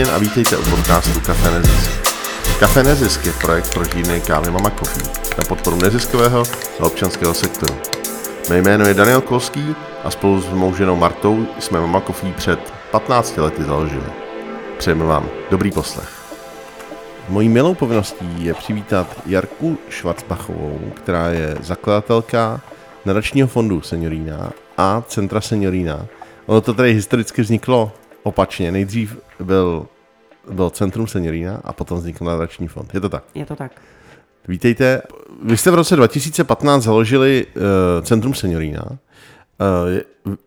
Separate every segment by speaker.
Speaker 1: Martin a vítejte u podcastu Café Nezisk. Café Nezisk je projekt pro žírny kávy Mama Coffee na podporu neziskového a občanského sektoru. Mé jméno je Daniel Kolský a spolu s mou ženou Martou jsme Mama Coffee před 15 lety založili. Přejeme vám dobrý poslech. Mojí milou povinností je přivítat Jarku Švarcbachovou, která je zakladatelka nadačního fondu Seniorína a Centra Seniorína. Ono to tady historicky vzniklo opačně. Nejdřív byl, byl Centrum Seniorína a potom vznikl nadační fond. Je to tak?
Speaker 2: Je to tak.
Speaker 1: Vítejte. Vy jste v roce 2015 založili uh, Centrum Seniorína. Uh,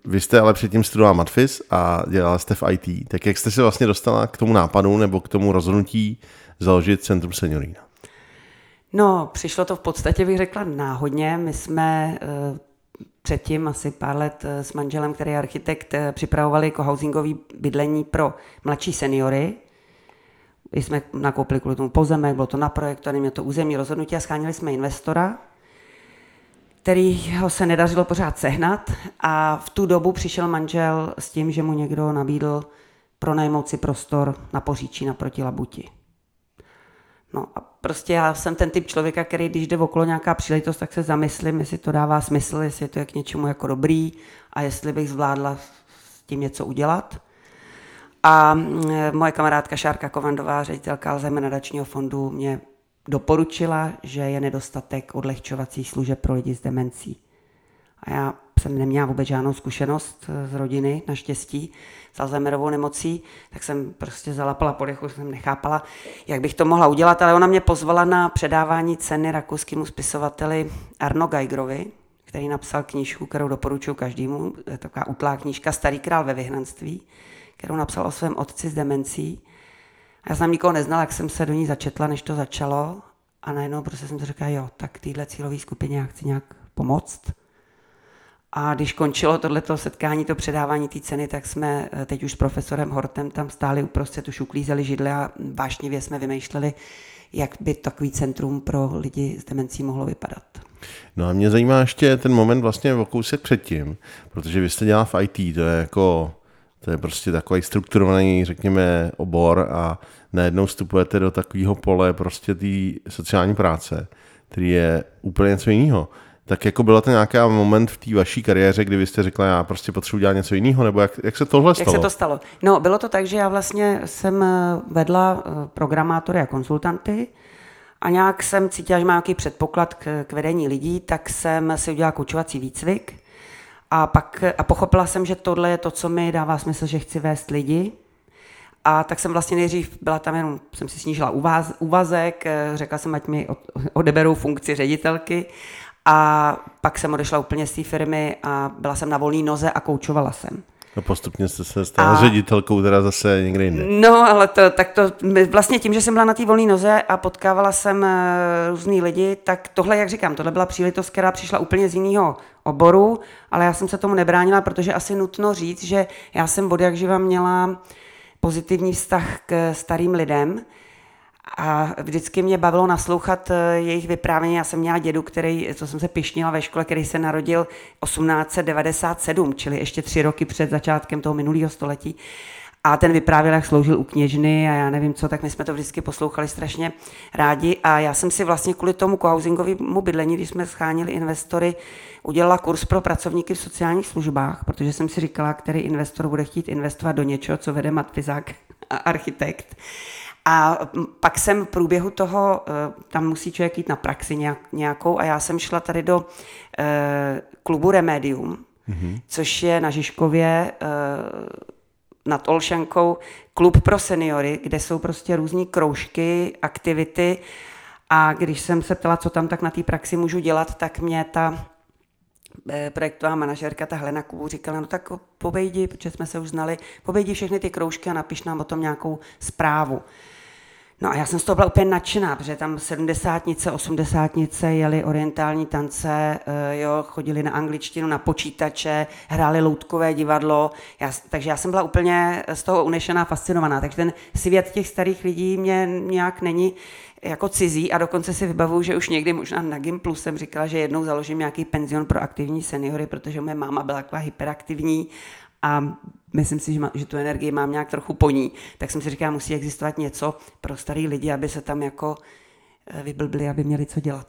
Speaker 1: vy jste ale předtím studoval Matfis a dělala jste v IT. Tak jak jste se vlastně dostala k tomu nápadu nebo k tomu rozhodnutí založit Centrum Seniorína?
Speaker 2: No, přišlo to v podstatě, bych řekla, náhodně. My jsme uh, předtím, asi pár let s manželem, který je architekt, připravovali kohousingový bydlení pro mladší seniory. My jsme nakoupili kvůli tomu pozemek, bylo to na projektu, mělo to územní rozhodnutí a schánili jsme investora, kterýho se nedařilo pořád sehnat a v tu dobu přišel manžel s tím, že mu někdo nabídl pronajmout si prostor na Poříčí naproti Labuti. No a prostě já jsem ten typ člověka, který když jde okolo nějaká příležitost, tak se zamyslím, jestli to dává smysl, jestli je to je k něčemu jako dobrý a jestli bych zvládla s tím něco udělat. A mm, moje kamarádka Šárka Kovandová, ředitelka Alzheimer nadačního fondu, mě doporučila, že je nedostatek odlehčovacích služeb pro lidi s demencí. A já jsem neměla vůbec žádnou zkušenost z rodiny, naštěstí, s Alzheimerovou nemocí, tak jsem prostě zalapala podechu, jsem nechápala, jak bych to mohla udělat, ale ona mě pozvala na předávání ceny rakouskému spisovateli Arno Geigerovi, který napsal knížku, kterou doporučuji každému, je taková utlá knížka Starý král ve vyhnanství, kterou napsal o svém otci s demencí. A já jsem nikoho neznala, jak jsem se do ní začetla, než to začalo. A najednou prostě jsem si řekla, jo, tak téhle cílové skupině já chci nějak pomoct. A když končilo tohleto setkání, to předávání té ceny, tak jsme eh, teď už s profesorem Hortem tam stáli uprostřed, už uklízeli židle a vášnivě jsme vymýšleli, jak by takový centrum pro lidi s demencí mohlo vypadat.
Speaker 1: No a mě zajímá ještě ten moment vlastně o kousek předtím, protože vy jste dělal v IT, to je jako to je prostě takový strukturovaný, řekněme, obor a najednou vstupujete do takového pole prostě té sociální práce, který je úplně něco jiného. Tak jako byla to nějaký moment v té vaší kariéře, kdy vy jste řekla, já prostě potřebuji dělat něco jiného, nebo jak, jak se tohle stalo?
Speaker 2: Jak se to stalo? No, bylo to tak, že já vlastně jsem eh, vedla eh, programátory a konsultanty a nějak jsem cítila, že mám nějaký předpoklad k, k vedení lidí, tak jsem si udělala koučovací výcvik a pak a pochopila jsem, že tohle je to, co mi dává smysl, že chci vést lidi. A tak jsem vlastně nejdřív byla tam jenom, jsem si snížila uvaz, uvazek, eh, řekla jsem, ať mi odeberou funkci ředitelky a pak jsem odešla úplně z té firmy a byla jsem na volné noze a koučovala jsem.
Speaker 1: No postupně jste se stala a... ředitelkou teda zase někde jinde.
Speaker 2: No, ale to, tak to vlastně tím, že jsem byla na té volné noze a potkávala jsem eh, různý lidi, tak tohle, jak říkám, tohle byla příležitost, která přišla úplně z jiného oboru, ale já jsem se tomu nebránila, protože asi nutno říct, že já jsem od jak živa měla pozitivní vztah k starým lidem, a vždycky mě bavilo naslouchat eh, jejich vyprávění. Já jsem měla dědu, který, to jsem se pišnila ve škole, který se narodil 1897, čili ještě tři roky před začátkem toho minulého století. A ten vyprávěl, jak sloužil u kněžny a já nevím co, tak my jsme to vždycky poslouchali strašně rádi. A já jsem si vlastně kvůli tomu kohousingovému bydlení, když jsme schánili investory, udělala kurz pro pracovníky v sociálních službách, protože jsem si říkala, který investor bude chtít investovat do něčeho, co vede matfizák a architekt. A pak jsem v průběhu toho, eh, tam musí člověk jít na praxi nějakou a já jsem šla tady do eh, klubu Remedium, mm-hmm. což je na Žižkově eh, nad Olšankou klub pro seniory, kde jsou prostě různé kroužky, aktivity a když jsem se ptala, co tam tak na té praxi můžu dělat, tak mě ta projektová manažerka, ta Helena Kubu, říkala, no tak pobejdi, protože jsme se už znali, pobejdi všechny ty kroužky a napiš nám o tom nějakou zprávu. No a já jsem z toho byla úplně nadšená, protože tam sedmdesátnice, osmdesátnice jeli orientální tance, eh, jo, chodili na angličtinu, na počítače, hráli loutkové divadlo, já, takže já jsem byla úplně z toho unešená, fascinovaná. Takže ten svět těch starých lidí mě nějak není jako cizí a dokonce si vybavuju, že už někdy možná na Gimplu jsem říkala, že jednou založím nějaký penzion pro aktivní seniory, protože moje máma byla taková hyperaktivní a myslím si, že, má, že tu energii mám nějak trochu po ní, tak jsem si říkala, musí existovat něco pro starý lidi, aby se tam jako eh, vyblbli, aby měli co dělat.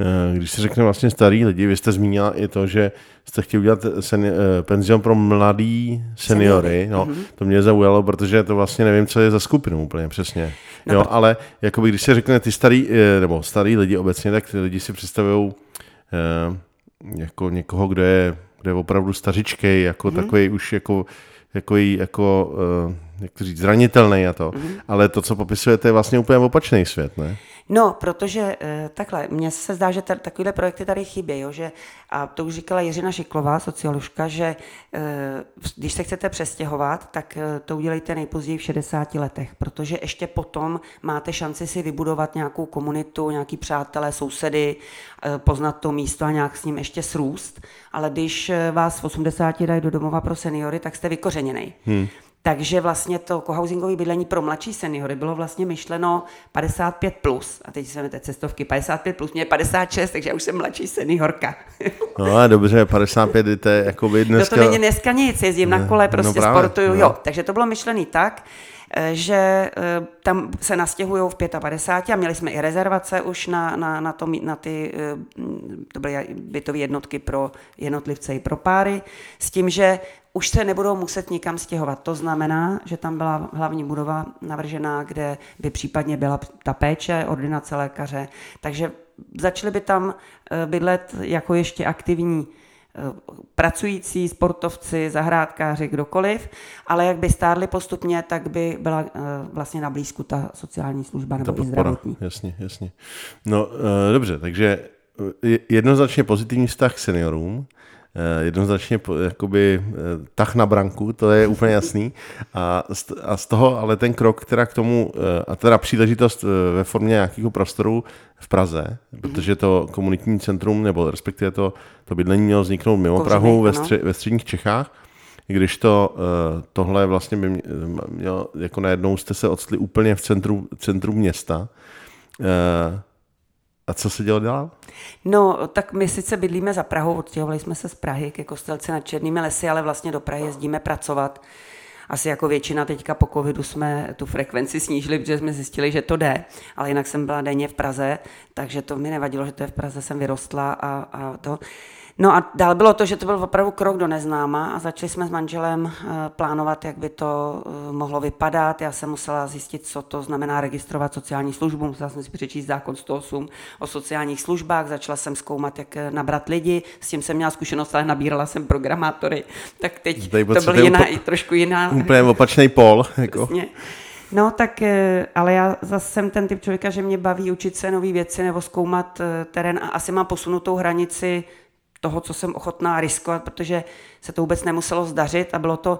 Speaker 1: Eh, když se řekne vlastně starý lidi, vy jste zmínila i to, že jste chtěli udělat seni- eh, penzion pro mladý seniory. No, mm-hmm. To mě zaujalo, protože to vlastně nevím, co je za skupinu úplně přesně. No, jo, ale jakoby, když se řekne ty starý, nebo starý lidi obecně, tak ty lidi si představují eh, jako někoho, kdo je, kdo je opravdu stařičkej, jako mm-hmm. takový už jako takový jako, uh, jak to říct, zranitelný a to. Mm-hmm. Ale to, co popisujete, je vlastně úplně opačný svět, ne?
Speaker 2: No, protože e, takhle, mně se zdá, že takovéhle projekty tady chybí, jo, že, a to už říkala Jiřina Šiklová, socioložka, že e, když se chcete přestěhovat, tak e, to udělejte nejpozději v 60 letech, protože ještě potom máte šanci si vybudovat nějakou komunitu, nějaký přátelé, sousedy, poznat to místo a nějak s ním ještě srůst, ale když vás v 80 dají do domova pro seniory, tak jste vykořeněný. Hmm. Takže vlastně to cohousingové bydlení pro mladší seniory bylo vlastně myšleno 55+. Plus. A teď se té cestovky 55+, plus, mě je 56, takže já už jsem mladší seniorka.
Speaker 1: No a dobře, 55 to je jako by dneska...
Speaker 2: No to není dneska nic, jezdím na kole, no prostě no právě, sportuju, no. jo. Takže to bylo myšlené tak, eh, že eh, tam se nastěhují v 55 a měli jsme i rezervace už na, na, na, to, na ty, eh, to byly bytové jednotky pro jednotlivce i pro páry, s tím, že už se nebudou muset nikam stěhovat. To znamená, že tam byla hlavní budova navržená, kde by případně byla ta péče, ordinace lékaře, takže začali by tam eh, bydlet jako ještě aktivní eh, pracující, sportovci, zahrádkáři, kdokoliv, ale jak by stárli postupně, tak by byla eh, vlastně na blízku ta sociální služba nebo ta i zdravotní.
Speaker 1: Jasně, jasně. No dobře, takže jednoznačně pozitivní vztah k seniorům, jednoznačně jakoby eh, tah na branku, to je úplně jasný. A z, a z toho ale ten krok, která k tomu, eh, a teda příležitost ve formě nějakého prostoru v Praze, protože to komunitní centrum, nebo respektive to, to bydlení mělo vzniknout mimo Kořeny, Prahu ve, stři, ve středních Čechách, když to tohle vlastně by mělo, jako najednou jste se odstli úplně v centru, centru města, a co se dělo dál?
Speaker 2: No, tak my sice bydlíme za Prahou, odstěhovali jsme se z Prahy ke Kostelci nad Černými lesy, ale vlastně do Prahy jezdíme pracovat. Asi jako většina teďka po covidu jsme tu frekvenci snížili, protože jsme zjistili, že to jde, ale jinak jsem byla denně v Praze, takže to mi nevadilo, že to je v Praze, jsem vyrostla a, a to. No a dál bylo to, že to byl opravdu krok do neznáma a začali jsme s manželem eh, plánovat, jak by to eh, mohlo vypadat. Já jsem musela zjistit, co to znamená registrovat sociální službu, musela jsem si přečíst zákon 108 o sociálních službách, začala jsem zkoumat, jak eh, nabrat lidi, s tím jsem měla zkušenost, ale nabírala jsem programátory, tak teď Tady to byl jiná, upo- trošku jiná.
Speaker 1: Úplně opačný pol. Jako.
Speaker 2: No tak, ale já zase jsem ten typ člověka, že mě baví učit se nové věci nebo zkoumat terén a asi mám posunutou hranici toho, co jsem ochotná riskovat, protože se to vůbec nemuselo zdařit a bylo to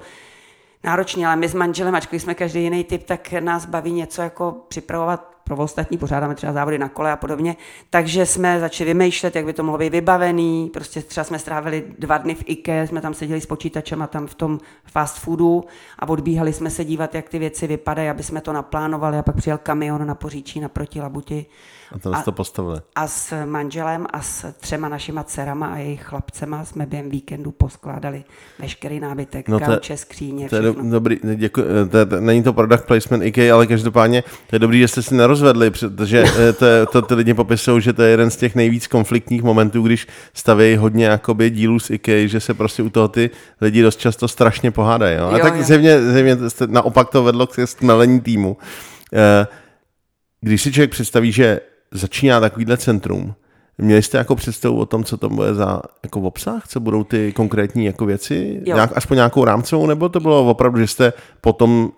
Speaker 2: náročné, ale my s manželem, ačkoliv jsme každý jiný typ, tak nás baví něco jako připravovat pro ostatní, pořádáme třeba závody na kole a podobně, takže jsme začali vymýšlet, jak by to mohlo být vybavený, prostě třeba jsme strávili dva dny v IKE, jsme tam seděli s počítačem a tam v tom fast foodu a odbíhali jsme se dívat, jak ty věci vypadají, aby jsme to naplánovali. A pak přijel kamion na Poříčí naproti Labuti
Speaker 1: a to to postavili.
Speaker 2: A s manželem a s třema našima dcerama a jejich chlapcema jsme během víkendu poskládali veškerý nábytek, no kauče, skříně,
Speaker 1: to je do, dobrý, děkuji, to, to, není to product placement IKEA, ale každopádně to je dobrý, že jste si nerozvedli, protože eh, to, to, ty lidi popisují, že to je jeden z těch nejvíc konfliktních momentů, když staví hodně jakoby dílů z IKEA, že se prostě u toho ty lidi dost často strašně pohádají. Jo? A jo, tak zjevně, zjevně naopak to vedlo k stmelení týmu. Eh, když si člověk představí, že začíná takovýhle centrum. Měli jste jako představu o tom, co to bude za jako obsah? Co budou ty konkrétní jako věci? Nějak, aspoň nějakou rámcovou? Nebo to bylo opravdu, že jste potom,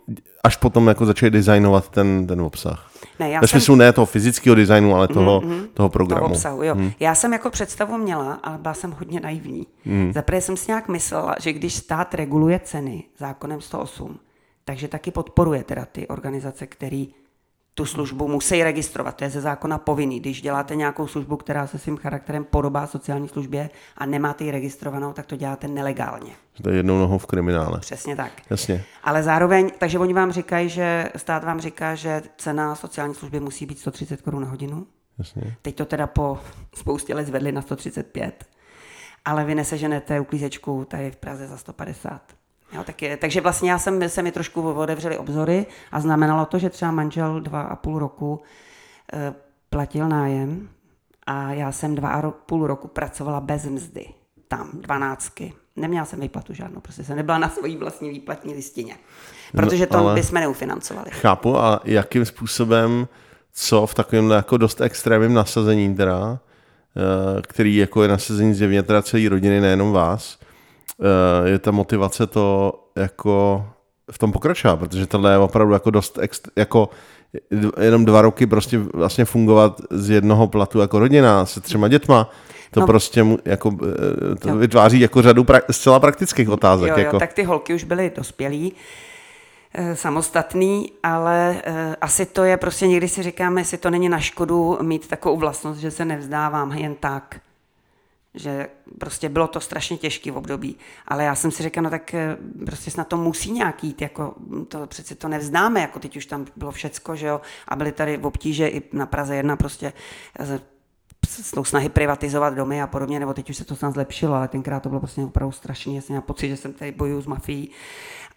Speaker 1: až potom jako začali designovat ten, ten obsah? Ne, já Ve smyslu jsem... ne toho fyzického designu, ale toho, mm-hmm, toho programu. Toho
Speaker 2: obsahu, jo. Mm. Já jsem jako představu měla, ale byla jsem hodně naivní. Mm. Zaprvé jsem si nějak myslela, že když stát reguluje ceny zákonem 108, takže taky podporuje teda ty organizace, které tu službu musí registrovat. To je ze zákona povinný. Když děláte nějakou službu, která se svým charakterem podobá sociální službě a nemáte ji registrovanou, tak to děláte nelegálně.
Speaker 1: To je jednou nohou v kriminále.
Speaker 2: Přesně tak.
Speaker 1: Jasně.
Speaker 2: Ale zároveň, takže oni vám říkají, že stát vám říká, že cena sociální služby musí být 130 korun na hodinu.
Speaker 1: Jasně.
Speaker 2: Teď to teda po spoustě let zvedli na 135. Ale vy neseženete uklízečku tady v Praze za 150. Jo, tak je, takže vlastně já jsem, se mi trošku otevřeli obzory a znamenalo to, že třeba manžel dva a půl roku e, platil nájem a já jsem dva a půl roku pracovala bez mzdy. Tam, dvanáctky. Neměla jsem výplatu žádnou, prostě jsem nebyla na svojí vlastní výplatní listině. No, protože to no, bychom neufinancovali.
Speaker 1: Chápu, a jakým způsobem, co v takovém jako dost extrémním nasazení teda, eh, který jako je nasazení zjevně teda celý rodiny, nejenom vás, je ta motivace to jako v tom pokračovat, protože tohle je opravdu jako dost jako jenom dva roky prostě vlastně fungovat z jednoho platu jako rodina se třema dětma, to no. prostě jako, eh, to vytváří jako řadu pra, zcela praktických otázek.
Speaker 2: Jo, jo,
Speaker 1: jako.
Speaker 2: tak ty holky už byly dospělí, eh, samostatný, ale eh, asi to je prostě někdy si říkáme, jestli to není na škodu mít takovou vlastnost, že se nevzdávám jen tak že prostě bylo to strašně těžké v období. Ale já jsem si řekla, no tak eh, prostě na to musí nějak jít, jako to přeci to nevzdáme, jako teď už tam bylo všecko, že jo, a byly tady v obtíže i na Praze jedna prostě eh, s tou snahy privatizovat domy a podobně, nebo teď už se to snad zlepšilo, ale tenkrát to bylo prostě opravdu strašně, já jsem měla pocit, že jsem tady bojuju s mafií.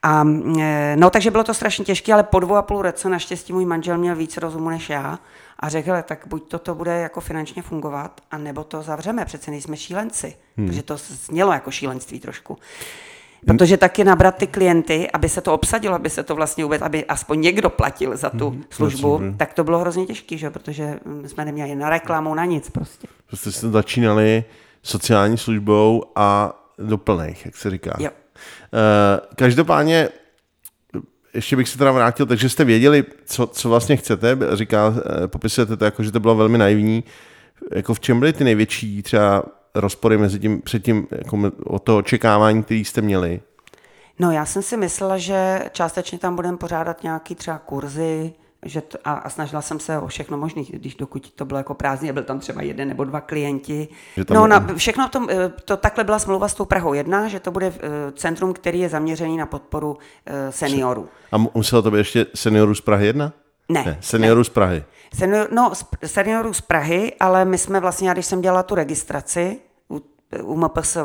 Speaker 2: A, eh, no, takže bylo to strašně těžké, ale po dvou a půl roce naštěstí můj manžel měl víc rozumu než já a řekl, tak buď toto bude jako finančně fungovat, a nebo to zavřeme, přece nejsme šílenci, hmm. protože to znělo jako šílenství trošku. Protože taky nabrat ty klienty, aby se to obsadilo, aby se to vlastně vůbec, aby aspoň někdo platil za tu hmm, službu, hmm. tak to bylo hrozně těžké, že? protože jsme neměli na reklamu, na nic prostě.
Speaker 1: Prostě jste začínali sociální službou a doplnej, jak se říká.
Speaker 2: Jo.
Speaker 1: Uh, každopádně ještě bych se teda vrátil, takže jste věděli, co, co vlastně chcete, říká, eh, popisujete to jako, že to bylo velmi naivní. Jako v čem byly ty největší třeba rozpory mezi tím, předtím, jako o to očekávání, který jste měli?
Speaker 2: No já jsem si myslela, že částečně tam budeme pořádat nějaký třeba kurzy, že to, a, a snažila jsem se o všechno možné, když dokud to bylo jako prázdný, byl tam třeba jeden nebo dva klienti. No, na, všechno to, eh, to takhle byla smlouva s tou Prahou jedna, že to bude eh, centrum, který je zaměřený na podporu eh, seniorů.
Speaker 1: A muselo to být ještě seniorů z Prahy jedna?
Speaker 2: Ne. ne
Speaker 1: seniorů ne. z Prahy.
Speaker 2: Senior, no, seniorů z Prahy, ale my jsme vlastně, když jsem dělala tu registraci, u MPSV,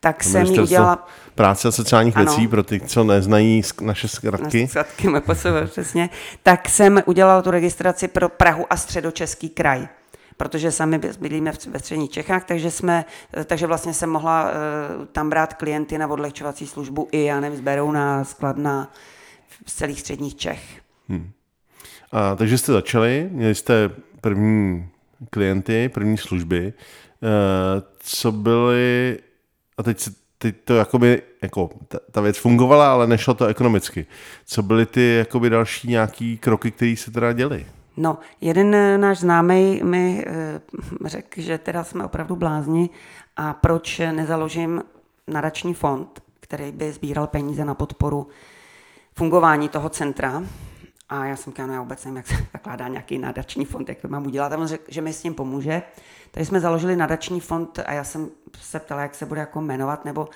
Speaker 2: tak jsem ji udělala...
Speaker 1: Práce a sociálních ano. věcí pro ty, co neznají naše zkratky.
Speaker 2: Zkratky MPSV, přesně. Tak jsem udělala tu registraci pro Prahu a středočeský kraj protože sami bydlíme ve středních Čechách, takže, jsme, takže vlastně jsem mohla uh, tam brát klienty na odlehčovací službu i, já nevím, z Berouna, Skladna, z celých středních Čech. Hmm.
Speaker 1: A, takže jste začali, měli jste první klienty, první služby. Eh, co byly, a teď, teď to jakoby, jako ta, ta věc fungovala, ale nešlo to ekonomicky. Co byly ty jakoby další nějaký kroky, které se teda děly?
Speaker 2: No, jeden eh, náš známý mi e, řekl, že teda jsme opravdu blázni a proč nezaložím nadační fond, který by sbíral peníze na podporu fungování toho centra. A já jsem říkala, no já vůbec nevím, jak se zakládá nějaký nadační fond, jak to mám udělat. A on řekl, že mi s tím pomůže. Takže jsme založili nadační fond a já jsem se ptala, jak se bude jako jmenovat, nebo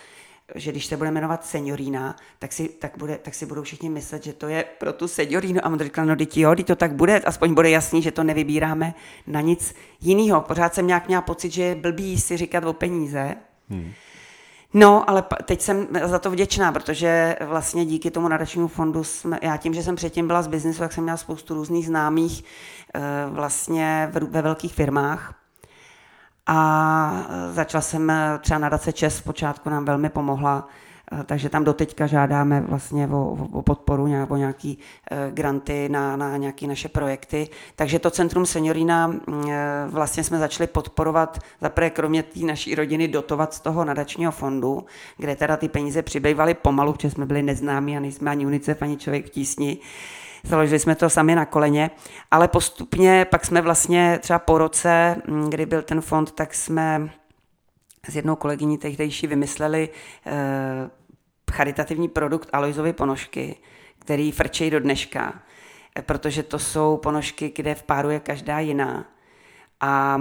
Speaker 2: že když se bude jmenovat seniorína, tak si, tak, bude, tak si budou všichni myslet, že to je pro tu seniorínu. A on říkal, no teď jo, to tak bude, aspoň bude jasný, že to nevybíráme na nic jiného. Pořád jsem nějak měla pocit, že je blbý si říkat o peníze. Hmm. No, ale teď jsem za to vděčná, protože vlastně díky tomu nadačnímu fondu jsme, já tím, že jsem předtím byla z biznisu, tak jsem měla spoustu různých známých eh, vlastně ve velkých firmách, a začala jsem eh, třeba nadace ČES, počátku nám velmi pomohla, eh, takže tam doteďka žádáme vlastně o, o podporu, nějak, o nějaký eh, granty na, na nějaké naše projekty. Takže to Centrum Seniorina mm, vlastně jsme začali podporovat, zaprvé kromě té naší rodiny dotovat z toho nadačního fondu, kde teda ty peníze přibývaly pomalu, protože jsme byli neznámí a nejsme ani UNICEF, ani člověk v tísni. Založili jsme to sami na koleně, ale postupně pak jsme vlastně třeba po roce, mm, kdy byl ten fond, tak jsme s jednou kolegyní tehdejší vymysleli eh, charitativní produkt Aloizovy ponožky, který frčejí do dneška, protože to jsou ponožky, kde v páru je každá jiná. A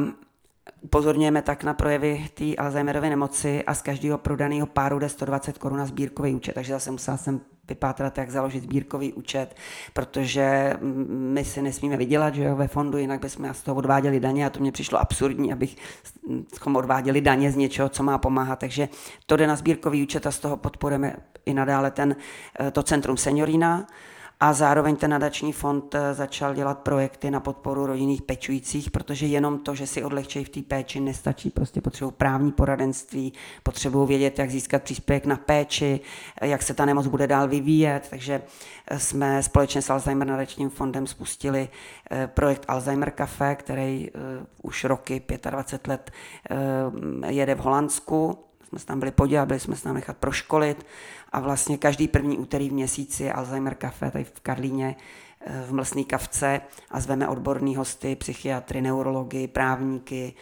Speaker 2: Upozorňujeme tak na projevy té Alzheimerovy nemoci a z každého prodaného páru jde 120 korun na sbírkový účet, takže zase musela jsem vypátrat, jak založit sbírkový účet, protože my si nesmíme vydělat že jo, ve fondu, jinak bychom z toho odváděli daně a to mě přišlo absurdní, abychom odváděli daně z něčeho, co má pomáhat. Takže to jde na sbírkový účet a z toho podporujeme i nadále ten, eh, to Centrum Seniorína a zároveň ten nadační fond eh, začal dělat projekty na podporu rodinných pečujících, protože jenom to, že si odlehčejí v té péči, nestačí. Prostě potřebují právní poradenství, potřebují vědět, jak získat příspěvek na péči, eh, jak se ta nemoc bude dál vyvíjet. Takže eh, jsme společně s Alzheimer nadačním fondem spustili projekt Alzheimer Café, který už roky, 25 let, jede v Holandsku jsme se tam byli podívat, byli jsme se tam nechat proškolit a vlastně každý první úterý v měsíci je Alzheimer Café tady v Karlíně eh, v Mlsný kavce a zveme odborný hosty, psychiatry, neurology, právníky,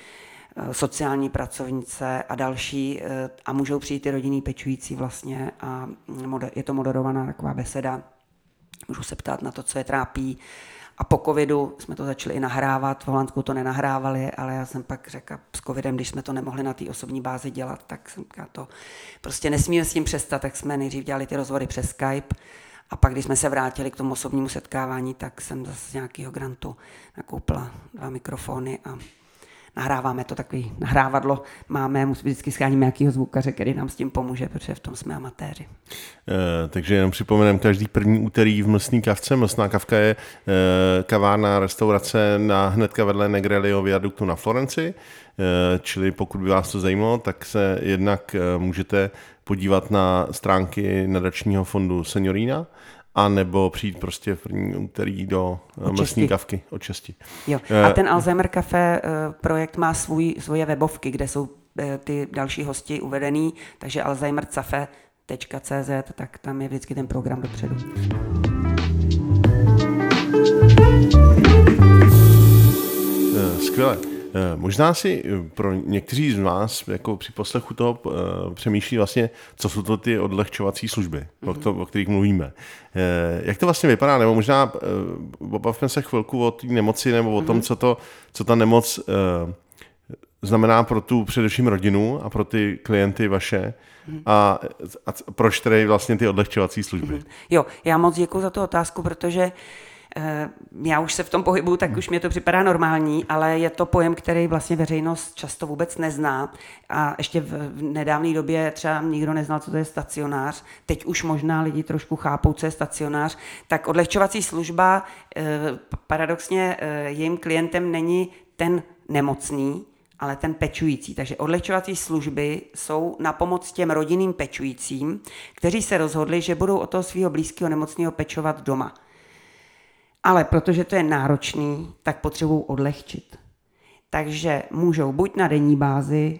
Speaker 2: eh, sociální pracovnice a další eh, a můžou přijít ty rodinný pečující vlastně a je to moderovaná taková beseda. Můžu se ptát na to, co je trápí, a po covidu jsme to začali i nahrávat, v Holandsku to nenahrávali, ale já jsem pak řekla s covidem, když jsme to nemohli na té osobní bázi dělat, tak jsem to prostě nesmíme s tím přestat, tak jsme nejdřív dělali ty rozhovory přes Skype a pak, když jsme se vrátili k tomu osobnímu setkávání, tak jsem zase z nějakého grantu nakoupila dva mikrofony a nahráváme to takový nahrávadlo, máme, musí vždycky scháníme nějakého zvukaře, který nám s tím pomůže, protože v tom jsme amatéři.
Speaker 1: E, takže jenom připomenem, každý první úterý v Mlsný kavce. Mlsná kavka je e, kavárna, restaurace na hnedka vedle Negrelio viaduktu na Florenci, e, čili pokud by vás to zajímalo, tak se jednak můžete podívat na stránky nadačního fondu Seniorína, a nebo přijít prostě v první úterý do eh, mlsní kavky od.
Speaker 2: Jo. A eh, ten Alzheimer Café eh, projekt má svůj, svoje webovky, kde jsou ty další hosti uvedený, takže alzheimercafe.cz, tak tam je vždycky ten program dopředu.
Speaker 1: Skvěle. Eh, možná si eh, pro někteří z vás jako při poslechu toho eh, přemýšlí vlastně, co jsou to ty odlehčovací služby, mm-hmm. o, to, o kterých mluvíme. Jak to vlastně vypadá? Nebo možná obavme se chvilku o té nemoci nebo o tom, mm-hmm. co, to, co ta nemoc znamená pro tu především rodinu a pro ty klienty vaše mm-hmm. a, a proč tedy vlastně ty odlehčovací služby? Mm-hmm.
Speaker 2: Jo, já moc děkuji za tu otázku, protože já už se v tom pohybu, tak už mě to připadá normální, ale je to pojem, který vlastně veřejnost často vůbec nezná. A ještě v nedávné době třeba nikdo neznal, co to je stacionář. Teď už možná lidi trošku chápou, co je stacionář. Tak odlehčovací služba eh, paradoxně eh, jejím klientem není ten nemocný, ale ten pečující. Takže odlehčovací služby jsou na pomoc těm rodinným pečujícím, kteří se rozhodli, že budou o toho svého blízkého nemocného pečovat doma. Ale protože to je náročný, tak potřebují odlehčit. Takže můžou buď na denní bázi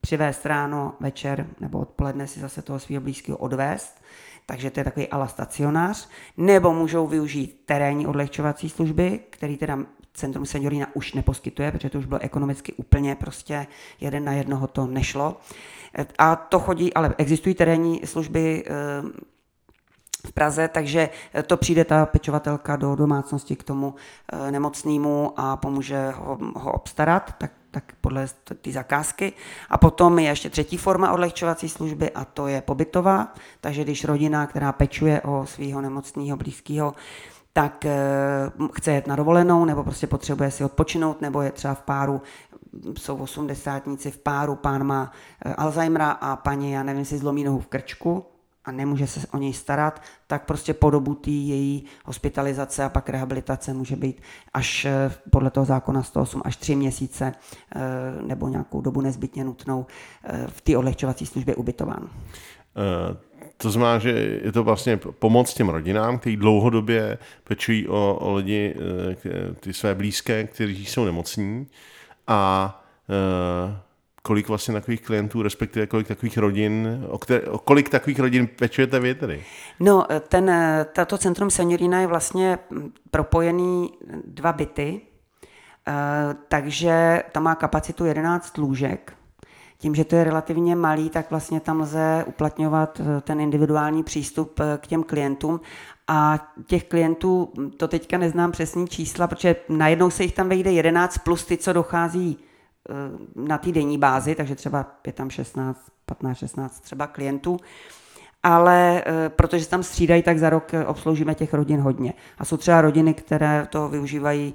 Speaker 2: přivést ráno, večer nebo odpoledne si zase toho svého blízkého odvést, takže to je takový ala stacionář, nebo můžou využít terénní odlehčovací služby, který teda Centrum Seniorina už neposkytuje, protože to už bylo ekonomicky úplně prostě jeden na jednoho to nešlo. A to chodí, ale existují terénní služby eh, v Praze, takže eh, to přijde ta pečovatelka do domácnosti k tomu eh, nemocnému a pomůže ho, ho obstarat, tak, tak podle ty zakázky. A potom je ještě třetí forma odlehčovací služby a to je pobytová, takže když rodina, která pečuje o svého nemocného blízkého, tak e, chce jet na dovolenou, nebo prostě potřebuje si odpočinout, nebo je třeba v páru, jsou osmdesátníci v páru, pán má e, Alzheimera a paní, já nevím, si zlomí nohu v krčku, a nemůže se o něj starat, tak prostě po dobu té její hospitalizace a pak rehabilitace může být až eh, podle toho zákona 108 až 3 měsíce eh, nebo nějakou dobu nezbytně nutnou eh, v té odlehčovací službě ubytován.
Speaker 1: To znamená, že je to vlastně pomoc těm rodinám, kteří dlouhodobě pečují o, o lidi, ty své blízké, kteří jsou nemocní a kolik vlastně takových klientů, respektive kolik takových rodin, o, které, o kolik takových rodin pečujete vy tedy?
Speaker 2: No, ten, tato centrum seniorina je vlastně propojený dva byty, eh, takže tam má kapacitu 11 lůžek. Tím, že to je relativně malý, tak vlastně tam lze uplatňovat eh, ten individuální přístup eh, k těm klientům a těch klientů, to teďka neznám přesný čísla, protože najednou se jich tam vejde 11 plus ty, co dochází na té denní bázi, takže třeba je tam 16, 15, 16 třeba klientů, ale protože se tam střídají, tak za rok obsloužíme těch rodin hodně. A jsou třeba rodiny, které to využívají,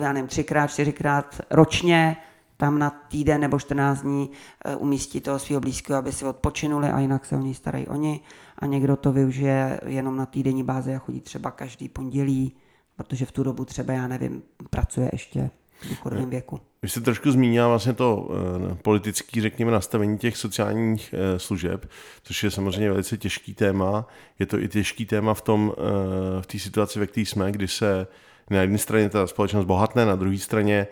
Speaker 2: já nevím, třikrát, čtyřikrát ročně, tam na týden nebo 14 dní eh, umístí toho svého blízkého, aby si odpočinuli a jinak se o něj starají oni. A někdo to využije jenom na týdenní bázi a chodí třeba každý pondělí, protože v tu dobu třeba, já nevím, pracuje ještě v důchodovém věku.
Speaker 1: Vy jste trošku zmínila vlastně to eh, politické, řekněme, nastavení těch sociálních eh, služeb, což je samozřejmě velice těžký téma. Je to i těžký téma v tom, v té situaci, ve které jsme, kdy se na jedné straně ta společnost bohatne, na druhé straně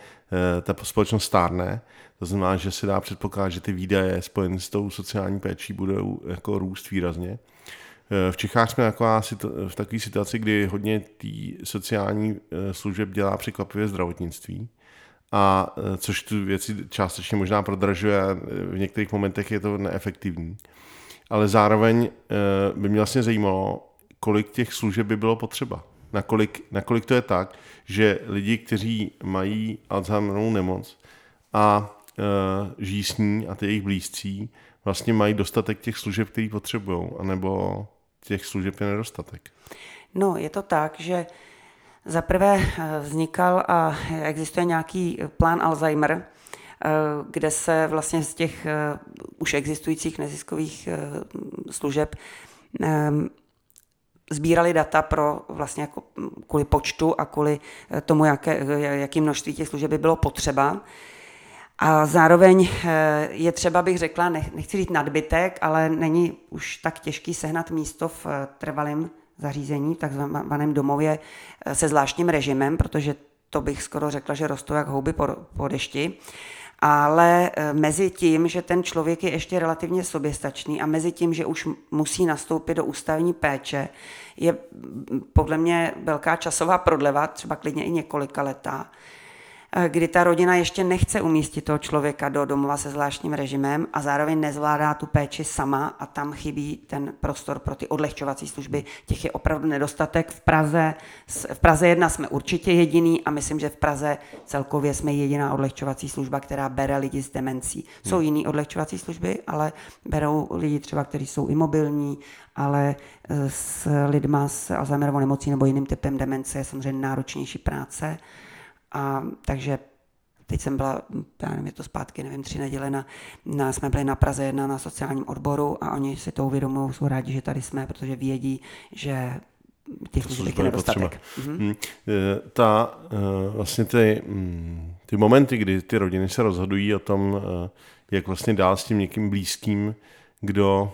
Speaker 1: eh, ta společnost stárne. To znamená, že se dá předpokládat, že ty výdaje spojené s tou sociální péčí budou jako růst výrazně. Eh, v Čechách jsme v takové situaci, kdy hodně té sociální eh, služeb dělá překvapivě zdravotnictví, a což tu věci částečně možná prodražuje a v některých momentech je to neefektivní. Ale zároveň by mě vlastně zajímalo, kolik těch služeb by bylo potřeba nakolik, nakolik to je tak, že lidi, kteří mají Alzheimerovou nemoc a e, žijí s ní a ty jejich blízcí, vlastně mají dostatek těch služeb, který potřebují, anebo těch služeb je nedostatek.
Speaker 2: No, je to tak, že za prvé e, vznikal a existuje nějaký plán Alzheimer, e, kde se vlastně z těch e, už existujících neziskových služeb sbírali data pro vlastně jako kvůli počtu a kvůli eh, tomu, jaké, jaký množství těch služeb by bylo potřeba. A zároveň eh, je třeba, bych řekla, nechci říct nadbytek, ale není už tak těžký sehnat místo v eh, trvalém zařízení, takzvaném domově se zvláštním režimem, protože to bych skoro řekla, že rostou jak houby po, po dešti ale e, mezi tím, že ten člověk je ještě relativně soběstačný a mezi tím, že už musí nastoupit do ústavní péče, je podle mě velká časová prodleva, třeba klidně i několika letá. Eh, kdy ta rodina ještě nechce umístit toho člověka do domova se zvláštním režimem a zároveň nezvládá tu péči sama a tam chybí ten prostor pro ty odlehčovací služby. Těch je opravdu nedostatek. V Praze, v Praze jedna jsme určitě jediný a myslím, že v Praze celkově jsme jediná odlehčovací služba, která bere lidi s demencí. Jsou hmm. jiné odlehčovací služby, ale berou lidi třeba, kteří jsou imobilní, ale eh, s lidma s Alzheimerovou nemocí nebo jiným typem demence je samozřejmě náročnější práce. A takže teď jsem byla, já nevím, je to zpátky, nevím, tři neděle, na, na, jsme byli na Praze jedna na sociálním odboru a oni si to uvědomují, jsou rádi, že tady jsme, protože vědí, že těch služeb je nedostatek.
Speaker 1: Mhm. Ta, eh, vlastně ty, mm, ty momenty, kdy ty rodiny se rozhodují o tom, eh, jak vlastně dál s tím někým blízkým, kdo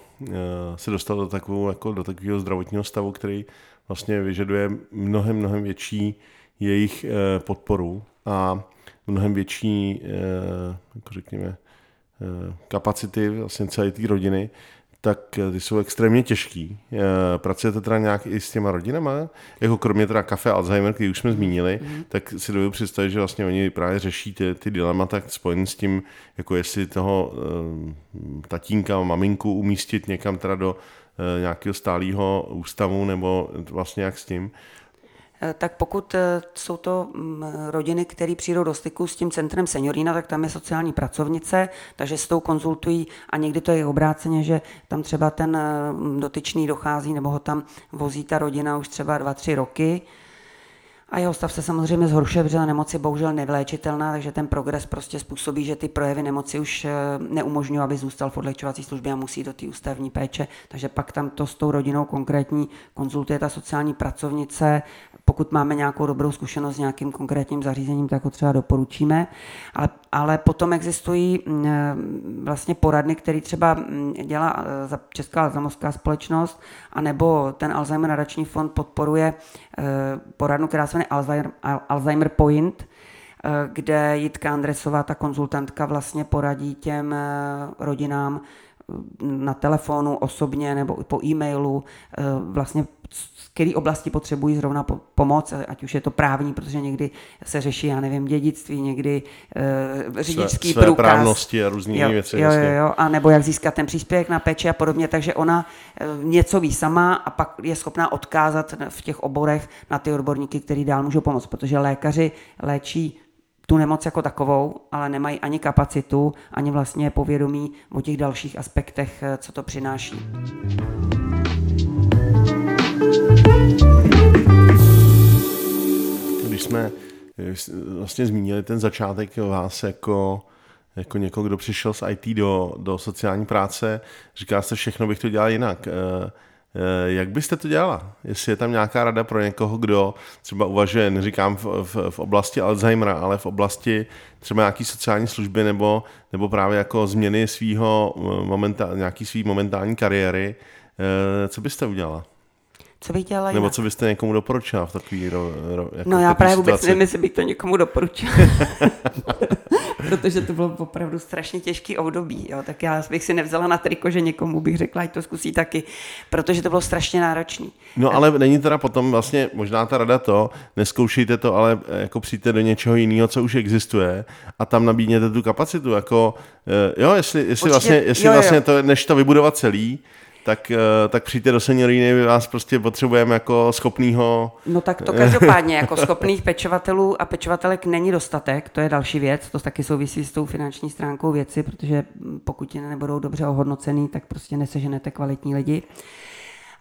Speaker 1: se dostal do, takovou, jako do takového zdravotního stavu, který vlastně vyžaduje mnohem, mnohem větší jejich eh, podporu a mnohem větší, eh, jako řekněme, eh, kapacity vlastně celé té rodiny, tak ty jsou extrémně těžký. Pracujete teda nějak i s těma rodinama? Jako kromě teda kafe Alzheimer, který už jsme zmínili, mm-hmm. tak si dovedu představit, že vlastně oni právě řeší ty, ty dilemata spojené s tím, jako jestli toho tatínka, maminku umístit někam teda do nějakého stálého ústavu nebo vlastně jak s tím.
Speaker 2: Eh, tak pokud eh, jsou to mm, rodiny, které přijdou do styku s tím centrem seniorína, tak tam je sociální pracovnice, takže s tou konzultují a někdy to je obráceně, že tam třeba ten eh, dotyčný dochází nebo ho tam vozí ta rodina už třeba dva, tři roky, a jeho stav se samozřejmě zhoršuje, protože ta nemoc je bohužel nevyléčitelná, takže ten progres prostě způsobí, že ty projevy nemoci už neumožňují, aby zůstal v odlehčovací službě a musí do té ústavní péče. Takže pak tam to s tou rodinou konkrétní konzultuje ta sociální pracovnice, pokud máme nějakou dobrou zkušenost s nějakým konkrétním zařízením, tak ho třeba doporučíme. Ale, ale potom existují mm, e, vlastně poradny, které třeba mm, dělá e, za Česká alzheimerská společnost, anebo ten Alzheimer nadační fond podporuje e, poradnu, která se jmenuje Alzheimer, Alzheimer Point, kde Jitka Andresová, ta konzultantka, vlastně poradí těm rodinám na telefonu, osobně nebo po e-mailu, vlastně které oblasti potřebují zrovna pomoc, ať už je to právní, protože někdy se řeší, já nevím, dědictví, někdy uh, řidičský
Speaker 1: své,
Speaker 2: průkaz.
Speaker 1: právnosti a různé
Speaker 2: jo,
Speaker 1: věci.
Speaker 2: Jo, jo, jo, a nebo jak získat ten příspěvek na péči a podobně, takže ona uh, něco ví sama a pak je schopná odkázat v těch oborech na ty odborníky, kteří dál můžou pomoct, protože lékaři léčí tu nemoc jako takovou, ale nemají ani kapacitu, ani vlastně povědomí o těch dalších aspektech, eh, co to přináší.
Speaker 1: Když jsme vlastně zmínili ten začátek vás jako, jako někoho, kdo přišel z IT do, do sociální práce, říká se, všechno bych to dělal jinak. Eh, Eh, jak byste to dělala? Jestli je tam nějaká rada pro někoho, kdo třeba uvažuje, neříkám v, v, v oblasti Alzheimera, ale v oblasti třeba nějaký sociální služby nebo, nebo právě jako změny svého eh, momentál, nějaký svý momentální kariéry, eh, co byste udělala?
Speaker 2: Co bych dělala
Speaker 1: Nebo co byste někomu doporučila v takový ro, ro,
Speaker 2: jako No já právě vůbec nevím, jestli bych to někomu doporučila. Protože to bylo opravdu strašně těžký období. Jo? Tak já bych si nevzala na triko, že někomu bych řekla, ať to zkusí taky, protože to bylo strašně náročné.
Speaker 1: No ale není teda potom vlastně možná ta rada to, neskoušejte to, ale jako přijďte do něčeho jiného, co už existuje a tam nabídněte tu kapacitu. Jako, eh, jo, jestli, jestli Určitě, vlastně, jestli jo, jo. vlastně to, než to vybudovat celý, tak, eh, tak přijďte do senioríny, my vás prostě potřebujeme jako schopnýho...
Speaker 2: No tak to každopádně, jako schopných pečovatelů a pečovatelek není dostatek, to je další věc, to taky souvisí s tou finanční stránkou věci, protože pokud nebudou dobře ohodnocený, tak prostě neseženete kvalitní lidi.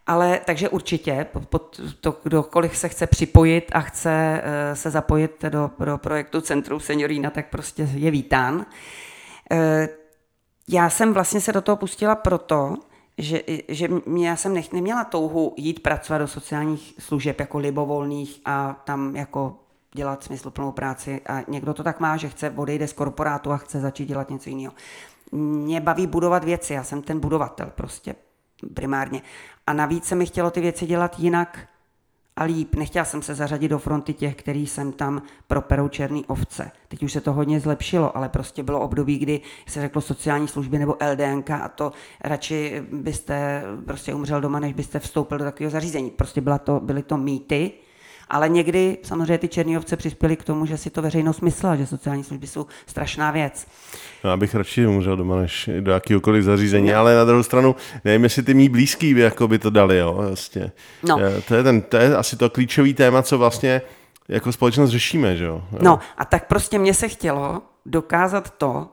Speaker 2: Ale takže určitě, pod to, kdokoliv se chce připojit a chce uh, se zapojit do, do projektu Centrum Seniorína, tak prostě je vítán. Uh, já jsem vlastně se do toho pustila proto, že, že mě, já jsem nech, neměla touhu jít pracovat do sociálních služeb jako libovolných a tam jako dělat smysluplnou práci a někdo to tak má, že chce odejde z korporátu a chce začít dělat něco jiného. Mě baví budovat věci, já jsem ten budovatel prostě primárně. A navíc se mi chtělo ty věci dělat jinak, a líp. Nechtěla jsem se zařadit do fronty těch, který jsem tam properou černý ovce. Teď už se to hodně zlepšilo, ale prostě bylo období, kdy se řeklo sociální služby nebo LDNK a to radši byste prostě umřel doma, než byste vstoupil do takového zařízení. Prostě byla to, byly to mýty, ale někdy samozřejmě ty černý ovce přispěly k tomu, že si to veřejnost myslela, že sociální služby jsou strašná věc.
Speaker 1: No, abych radši umřel doma, než do jakéhokoliv zařízení, no. ale na druhou stranu, nevím, jestli ty mý blízký by jako by to dali, jo, vlastně. No. To, je ten, to je asi to klíčový téma, co vlastně jako společnost řešíme, že jo.
Speaker 2: No a tak prostě mně se chtělo dokázat to,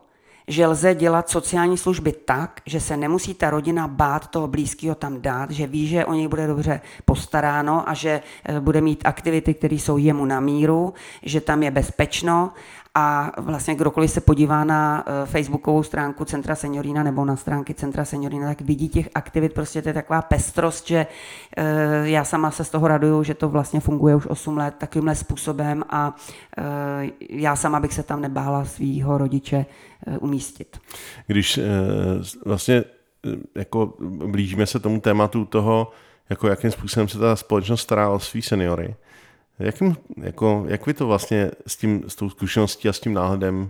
Speaker 2: že lze dělat sociální služby tak, že se nemusí ta rodina bát toho blízkého tam dát, že ví, že o něj bude dobře postaráno a že eh, bude mít aktivity, které jsou jemu na míru, že tam je bezpečno a vlastně kdokoliv se podívá na eh, facebookovou stránku Centra Seniorína nebo na stránky Centra Seniorína, tak vidí těch aktivit, prostě to je taková pestrost, že eh, já sama se z toho raduju, že to vlastně funguje už 8 let takovýmhle způsobem a já sama bych se tam nebála svýho rodiče Eh, umístit.
Speaker 1: Když eh, vlastně eh, jako blížíme se tomu tématu toho, jako jakým způsobem se ta společnost stará o svý seniory, jakým, jako, jak vy to vlastně s, tím, s tou zkušeností a s tím náhledem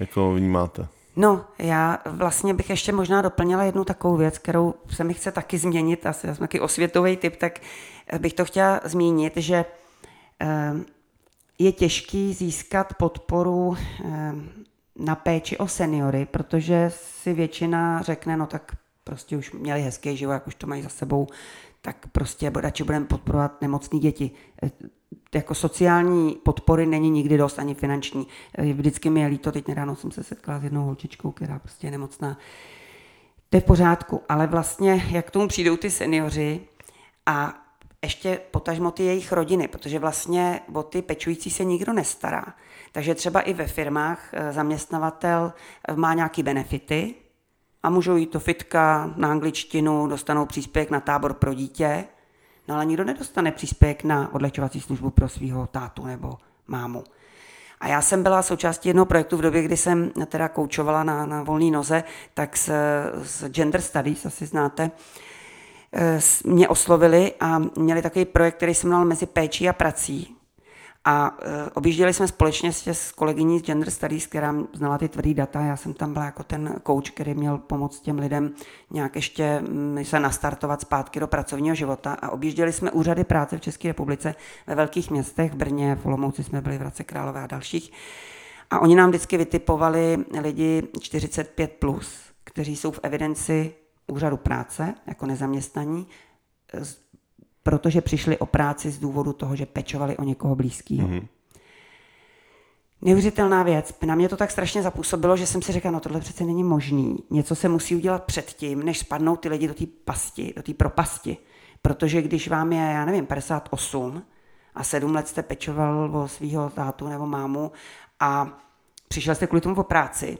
Speaker 1: jako vnímáte?
Speaker 2: No, já vlastně bych ještě možná doplnila jednu takovou věc, kterou se mi chce taky změnit, asi já jsem taky osvětový typ, tak bych to chtěla zmínit, že je těžký získat podporu na péči o seniory, protože si většina řekne, no tak prostě už měli hezký život, jak už to mají za sebou, tak prostě radši budeme podporovat nemocné děti. Jako sociální podpory není nikdy dost, ani finanční. Vždycky mi je líto, teď nedávno jsem se setkala s jednou holčičkou, která prostě je nemocná. To je v pořádku, ale vlastně jak k tomu přijdou ty seniori a ještě potažmo ty jejich rodiny, protože vlastně o ty pečující se nikdo nestará. Takže třeba i ve firmách eh, zaměstnavatel eh, má nějaké benefity a můžou jít do fitka na angličtinu, dostanou příspěvek na tábor pro dítě, no ale nikdo nedostane příspěvek na odlečovací službu pro svého tátu nebo mámu. A já jsem byla součástí jednoho projektu v době, kdy jsem teda koučovala na, na volné noze, tak s, s Gender Studies, asi znáte, eh, mě oslovili a měli takový projekt, který jsem měl mezi péčí a prací. A uh, objížděli jsme společně s, s kolegyní z Gender Studies, která znala ty tvrdý data. Já jsem tam byla jako ten coach, který měl pomoct těm lidem nějak ještě mm, se nastartovat zpátky do pracovního života. A objížděli jsme úřady práce v České republice ve velkých městech, v Brně, v Olomouci jsme byli v Hradce Králové a dalších. A oni nám vždycky vytipovali lidi 45+, plus, kteří jsou v evidenci úřadu práce jako nezaměstnaní, protože přišli o práci z důvodu toho, že pečovali o někoho blízkého. Mm-hmm. Neuvěřitelná věc. Na mě to tak strašně zapůsobilo, že jsem si řekla, no tohle přece není možný. Něco se musí udělat předtím, než spadnou ty lidi do té pasti, do té propasti. Protože když vám je, já nevím, 58 a sedm let jste pečoval o svého tátu nebo mámu a přišel jste kvůli tomu po práci,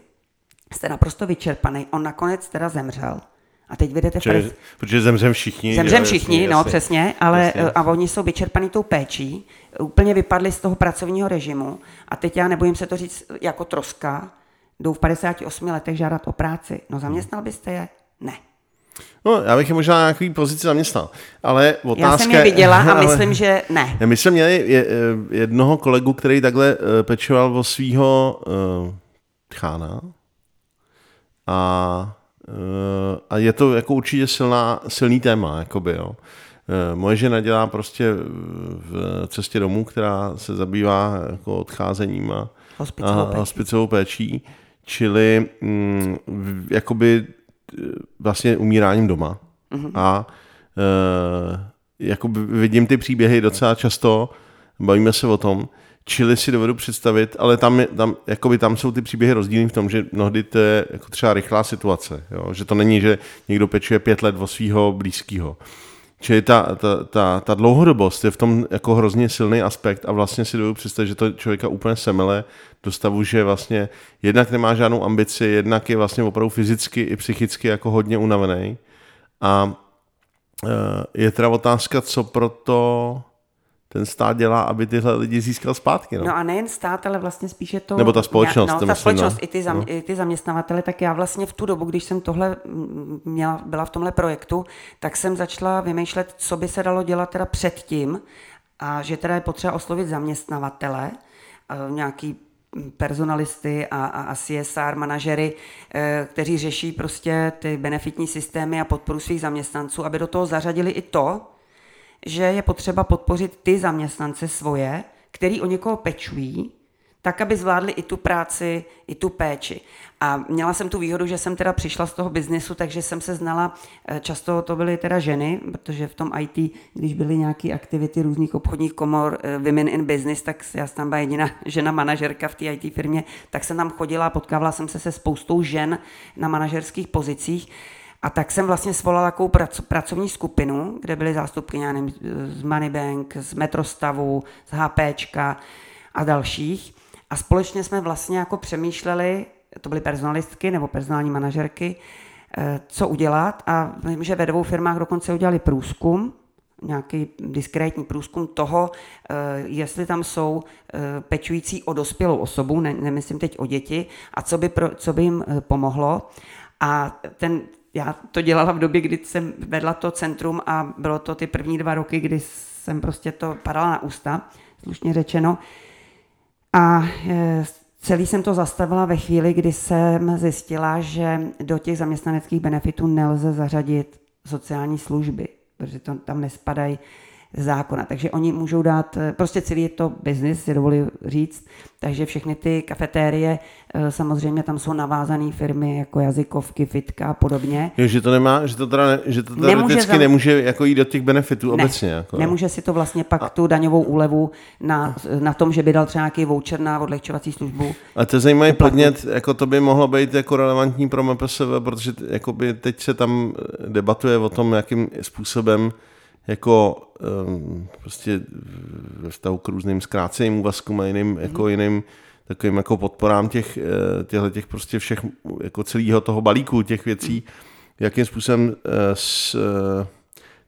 Speaker 2: jste naprosto vyčerpaný, on nakonec teda zemřel. A teď vedete...
Speaker 1: Protože, pres... protože zemřem všichni.
Speaker 2: Zemřem všichni, jasně, no jasně. přesně, ale jasně. a oni jsou vyčerpaný tou péčí, úplně vypadli z toho pracovního režimu a teď já nebojím se to říct jako troska, jdou v 58 letech žádat o práci. No zaměstnal byste je? Ne.
Speaker 1: No, já bych je možná na nějaký pozici zaměstnal, ale otázka...
Speaker 2: Já jsem je viděla a myslím, že ne.
Speaker 1: My jsme měli jednoho kolegu, který takhle eh, pečoval o svého uh, chána a, a je to jako určitě silná, silný téma, jakoby, jo. Moje žena dělá prostě v cestě domů, která se zabývá jako odcházením a,
Speaker 2: hospicovou, a
Speaker 1: hospicovou péčí, čili mm, jakoby vlastně umíráním doma. Mm-hmm. A e, jako vidím ty příběhy docela často, bavíme se o tom, čili si dovedu představit, ale tam, tam, jakoby tam jsou ty příběhy rozdílné v tom, že mnohdy to je jako třeba rychlá situace, jo? že to není, že někdo pečuje pět let o svého blízkého. Čili ta, ta, ta, ta dlouhodobost je v tom jako hrozně silný aspekt a vlastně si dovedu představit, že to člověka úplně semele do stavu, že vlastně jednak nemá žádnou ambici, jednak je vlastně opravdu fyzicky i psychicky jako hodně unavený. A e, je teda otázka, co pro to ten stát dělá, aby tyhle lidi získal zpátky. No,
Speaker 2: no a nejen stát, ale vlastně spíše to...
Speaker 1: Nebo ta společnost.
Speaker 2: Já, no, ta
Speaker 1: myslím,
Speaker 2: společnost, no. i, ty zam, no. i ty zaměstnavatele, tak já vlastně v tu dobu, když jsem tohle měla, byla v tomhle projektu, tak jsem začala vymýšlet, co by se dalo dělat teda předtím a že teda je potřeba oslovit zaměstnavatele, e, nějaký personalisty a, a, a CSR manažery, e, kteří řeší prostě ty benefitní systémy a podporu svých zaměstnanců, aby do toho zařadili i to, že je potřeba podpořit ty zaměstnance svoje, který o někoho pečují, tak, aby zvládli i tu práci, i tu péči. A měla jsem tu výhodu, že jsem teda přišla z toho biznesu, takže jsem se znala, eh, často to byly teda ženy, protože v tom IT, když byly nějaké aktivity různých obchodních komor, eh, Women in Business, tak já jsem tam byla jediná žena manažerka v té IT firmě, tak jsem tam chodila a potkávala jsem se se spoustou žen na manažerských pozicích. A tak jsem vlastně svolala takovou pracovní skupinu, kde byly zástupky nevím, z Moneybank, z Metrostavu, z HPčka a dalších. A společně jsme vlastně jako přemýšleli, to byly personalistky nebo personální manažerky, eh, co udělat a vím, že ve dvou firmách dokonce udělali průzkum, nějaký diskrétní průzkum toho, eh, jestli tam jsou eh, pečující o dospělou osobu, ne, nemyslím teď o děti, a co by, pro, co by jim pomohlo. A ten, já to dělala v době, kdy jsem vedla to centrum a bylo to ty první dva roky, kdy jsem prostě to padala na ústa, slušně řečeno. A e, celý jsem to zastavila ve chvíli, kdy jsem zjistila, že do těch zaměstnaneckých benefitů nelze zařadit sociální služby, protože to tam nespadají zákona. Takže oni můžou dát, eh, prostě celý je to biznis, si dovolím říct, takže všechny ty kafetérie, eh, samozřejmě tam jsou navázané firmy jako jazykovky, fitka a podobně.
Speaker 1: Jo, že to nemá, že to teda, ne, že to nemůže, za... nemůže jako jít do těch benefitů ne, obecně. Jako,
Speaker 2: nemůže si to vlastně pak a... tu daňovou úlevu na, na tom, že by dal třeba nějaký voucher na odlehčovací službu.
Speaker 1: A to je zajímavý podnět, jako to by mohlo být jako relevantní pro MPSV, protože jakoby teď se tam debatuje o tom, jakým způsobem jako um, prostě ve vztahu k různým zkráceným úvazkům a jiným, mm-hmm. jako jiným takovým jako podporám těch, eh, těchto těch prostě všech, jako celého toho balíku těch věcí, jakým způsobem uh, s, uh,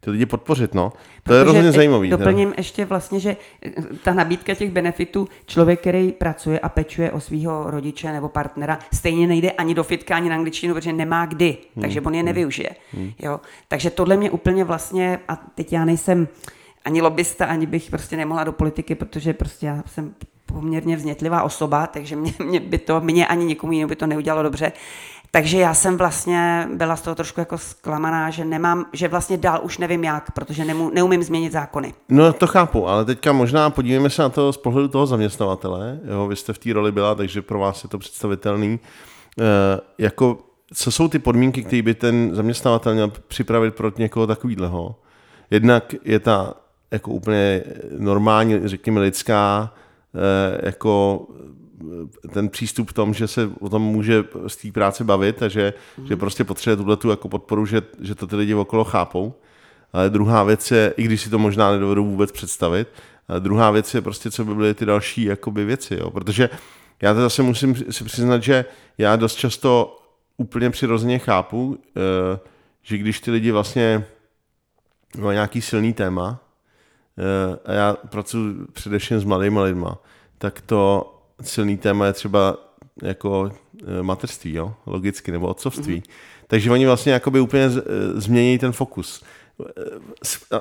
Speaker 1: ty lidi podpořit, no. To Protože je hrozně zajímavý.
Speaker 2: Doplním ne? ještě vlastně, že eh, ta nabídka těch benefitů, člověk, který pracuje a pečuje o svého rodiče nebo partnera, stejně nejde ani do fitka, ani na angličtinu, protože nemá kdy, hmm. takže on je hmm. nevyužije. Hmm. Jo? Takže tohle mě úplně vlastně, a teď já nejsem ani lobbysta, ani bych prostě nemohla do politiky, protože prostě já jsem poměrně vznětlivá osoba, takže mě, mě by to, mě ani nikomu jinému by to neudělalo dobře. Takže já jsem vlastně byla z toho trošku jako zklamaná, že nemám, že vlastně dál už nevím jak, protože nemu, neumím změnit zákony.
Speaker 1: No to chápu, ale teďka možná podívejme se na to z pohledu toho zaměstnavatele. Jo, vy jste v té roli byla, takže pro vás je to představitelný. E, jako, co jsou ty podmínky, které by ten zaměstnavatel měl připravit pro někoho takového? Jednak je ta jako úplně normální, řekněme lidská, e, jako ten přístup v tom, že se o tom může z té práce bavit a že, mm. že prostě potřebuje tuhle tu jako podporu, že, že to ty lidi okolo chápou. Ale druhá věc je, i když si to možná nedovedu vůbec představit, ale druhá věc je prostě, co by byly ty další jakoby věci, jo? protože já to zase musím si přiznat, že já dost často úplně přirozeně chápu, eh, že když ty lidi vlastně mají nějaký silný téma, eh, a já pracuji především s mladými lidma, tak to silný téma je třeba jako eh, materství, jo? logicky, nebo otcovství. Mm-hmm. Takže oni vlastně jakoby úplně změní ten fokus.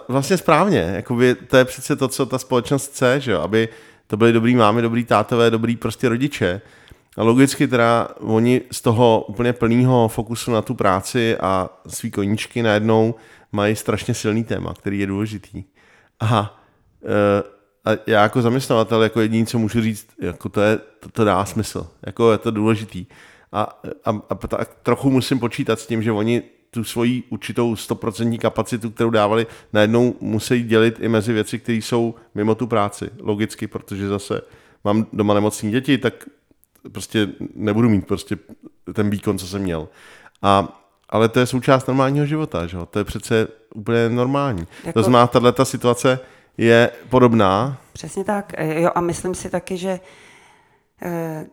Speaker 1: Vlastně správně, jakoby to je přece to, co ta společnost chce, že jo? aby to byly dobrý mámy, dobrý tátové, dobrý prostě rodiče. A logicky teda oni z toho úplně plného fokusu na tu práci a svý koníčky najednou mají strašně silný téma, který je důležitý. A, e, a já jako zaměstnavatel, jako jediný, co můžu říct, jako to, je, to, to dá smysl, jako je to důležitý. A, a, a tak trochu musím počítat s tím, že oni tu svoji určitou stoprocentní kapacitu, kterou dávali, najednou musí dělit i mezi věci, které jsou mimo tu práci. Logicky, protože zase mám doma nemocní děti, tak prostě nebudu mít prostě ten výkon, co jsem měl. A, ale to je součást normálního života, že? to je přece úplně normální. Jako... To znamená, tahle ta situace je podobná.
Speaker 2: Přesně tak. Jo, a myslím si taky, že eh,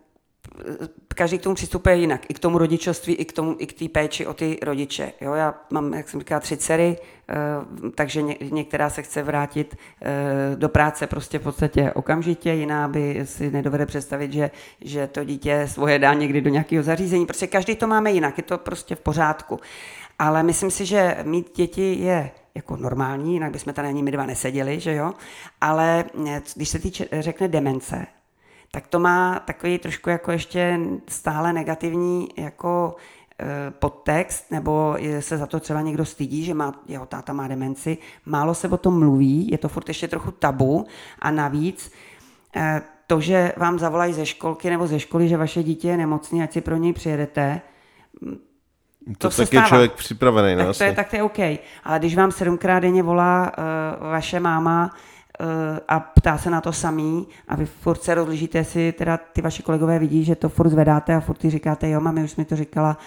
Speaker 2: každý k tomu přistupuje jinak. I k tomu rodičovství, i k tomu, i k té péči o ty rodiče. Jo, já mám, jak jsem říkala, tři dcery, eh, takže ně, některá se chce vrátit eh, do práce prostě v podstatě okamžitě, jiná by si nedovede představit, že, že to dítě svoje dá někdy do nějakého zařízení. Prostě každý to máme jinak, je to prostě v pořádku. Ale myslím si, že mít děti je jako normální, jinak bychom tady ani my dva neseděli, že jo. Ale eh, když se týče, řekne demence, tak to má takový trošku jako ještě stále negativní jako e, podtext, nebo se za to třeba někdo stydí, že má, jeho táta má demenci. Málo se o tom mluví, je to furt ještě trochu tabu a navíc to, že vám zavolají ze školky nebo ze školy, že vaše dítě je nemocný, ať si pro něj přijedete,
Speaker 1: to, to tak je člověk připravený.
Speaker 2: Tak, to je, tak to je OK. Ale když vám sedmkrát denně volá uh, vaše máma, Eh, a ptá se na to samý a vy furt se rozlišíte, jestli teda ty vaši kolegové vidí, že to furt zvedáte a furt ty říkáte, jo, mami už mi to říkala,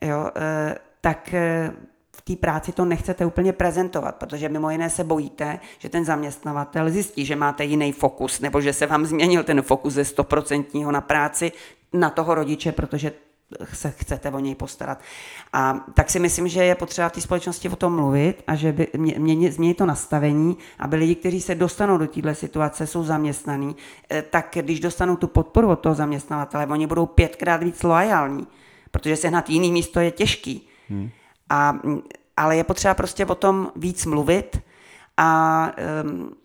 Speaker 2: jo, eh, tak eh, v té práci to nechcete úplně prezentovat, protože mimo jiné se bojíte, že ten zaměstnavatel zjistí, že máte jiný fokus, nebo že se vám změnil ten fokus ze 100% na práci na toho rodiče, protože se chcete o něj postarat. A tak si myslím, že je potřeba v té společnosti o tom mluvit a že by měnit, změnit to nastavení, aby lidi, kteří se dostanou do této situace, jsou zaměstnaní, eh, tak když dostanou tu podporu od toho zaměstnavatele, oni budou pětkrát víc loajální, protože se na jiný místo je těžký. Hmm. A, ale je potřeba prostě o tom víc mluvit a um,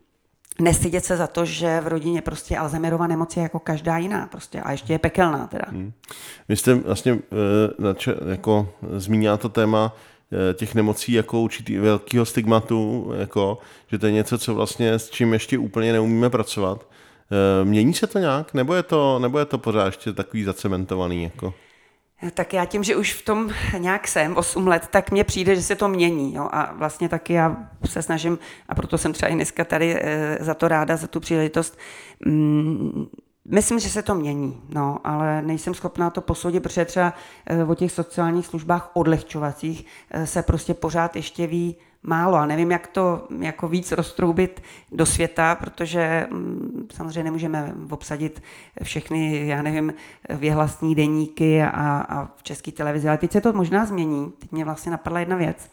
Speaker 2: nestydět se za to, že v rodině prostě Alzheimerova nemoc je jako každá jiná prostě a ještě je pekelná teda. Hmm.
Speaker 1: Vy jste vlastně uh, jako zmínila to téma uh, těch nemocí jako určitý velkého stigmatu, jako, že to je něco, co vlastně s čím ještě úplně neumíme pracovat. Uh, mění se to nějak, nebo je to, nebo je to pořád ještě takový zacementovaný? Jako?
Speaker 2: Tak já tím, že už v tom nějak jsem 8 let, tak mně přijde, že se to mění. Jo? A vlastně taky já se snažím, a proto jsem třeba i dneska tady e, za to ráda, za tu příležitost, mm, Myslím, že se to mění, no, ale nejsem schopná to posoudit, protože třeba e, o těch sociálních službách odlehčovacích e, se prostě pořád ještě ví málo a nevím, jak to jako víc roztroubit do světa, protože mm, samozřejmě nemůžeme obsadit všechny, já nevím, věhlasní deníky a, a v české televizi, ale teď se to možná změní. Teď mě vlastně napadla jedna věc.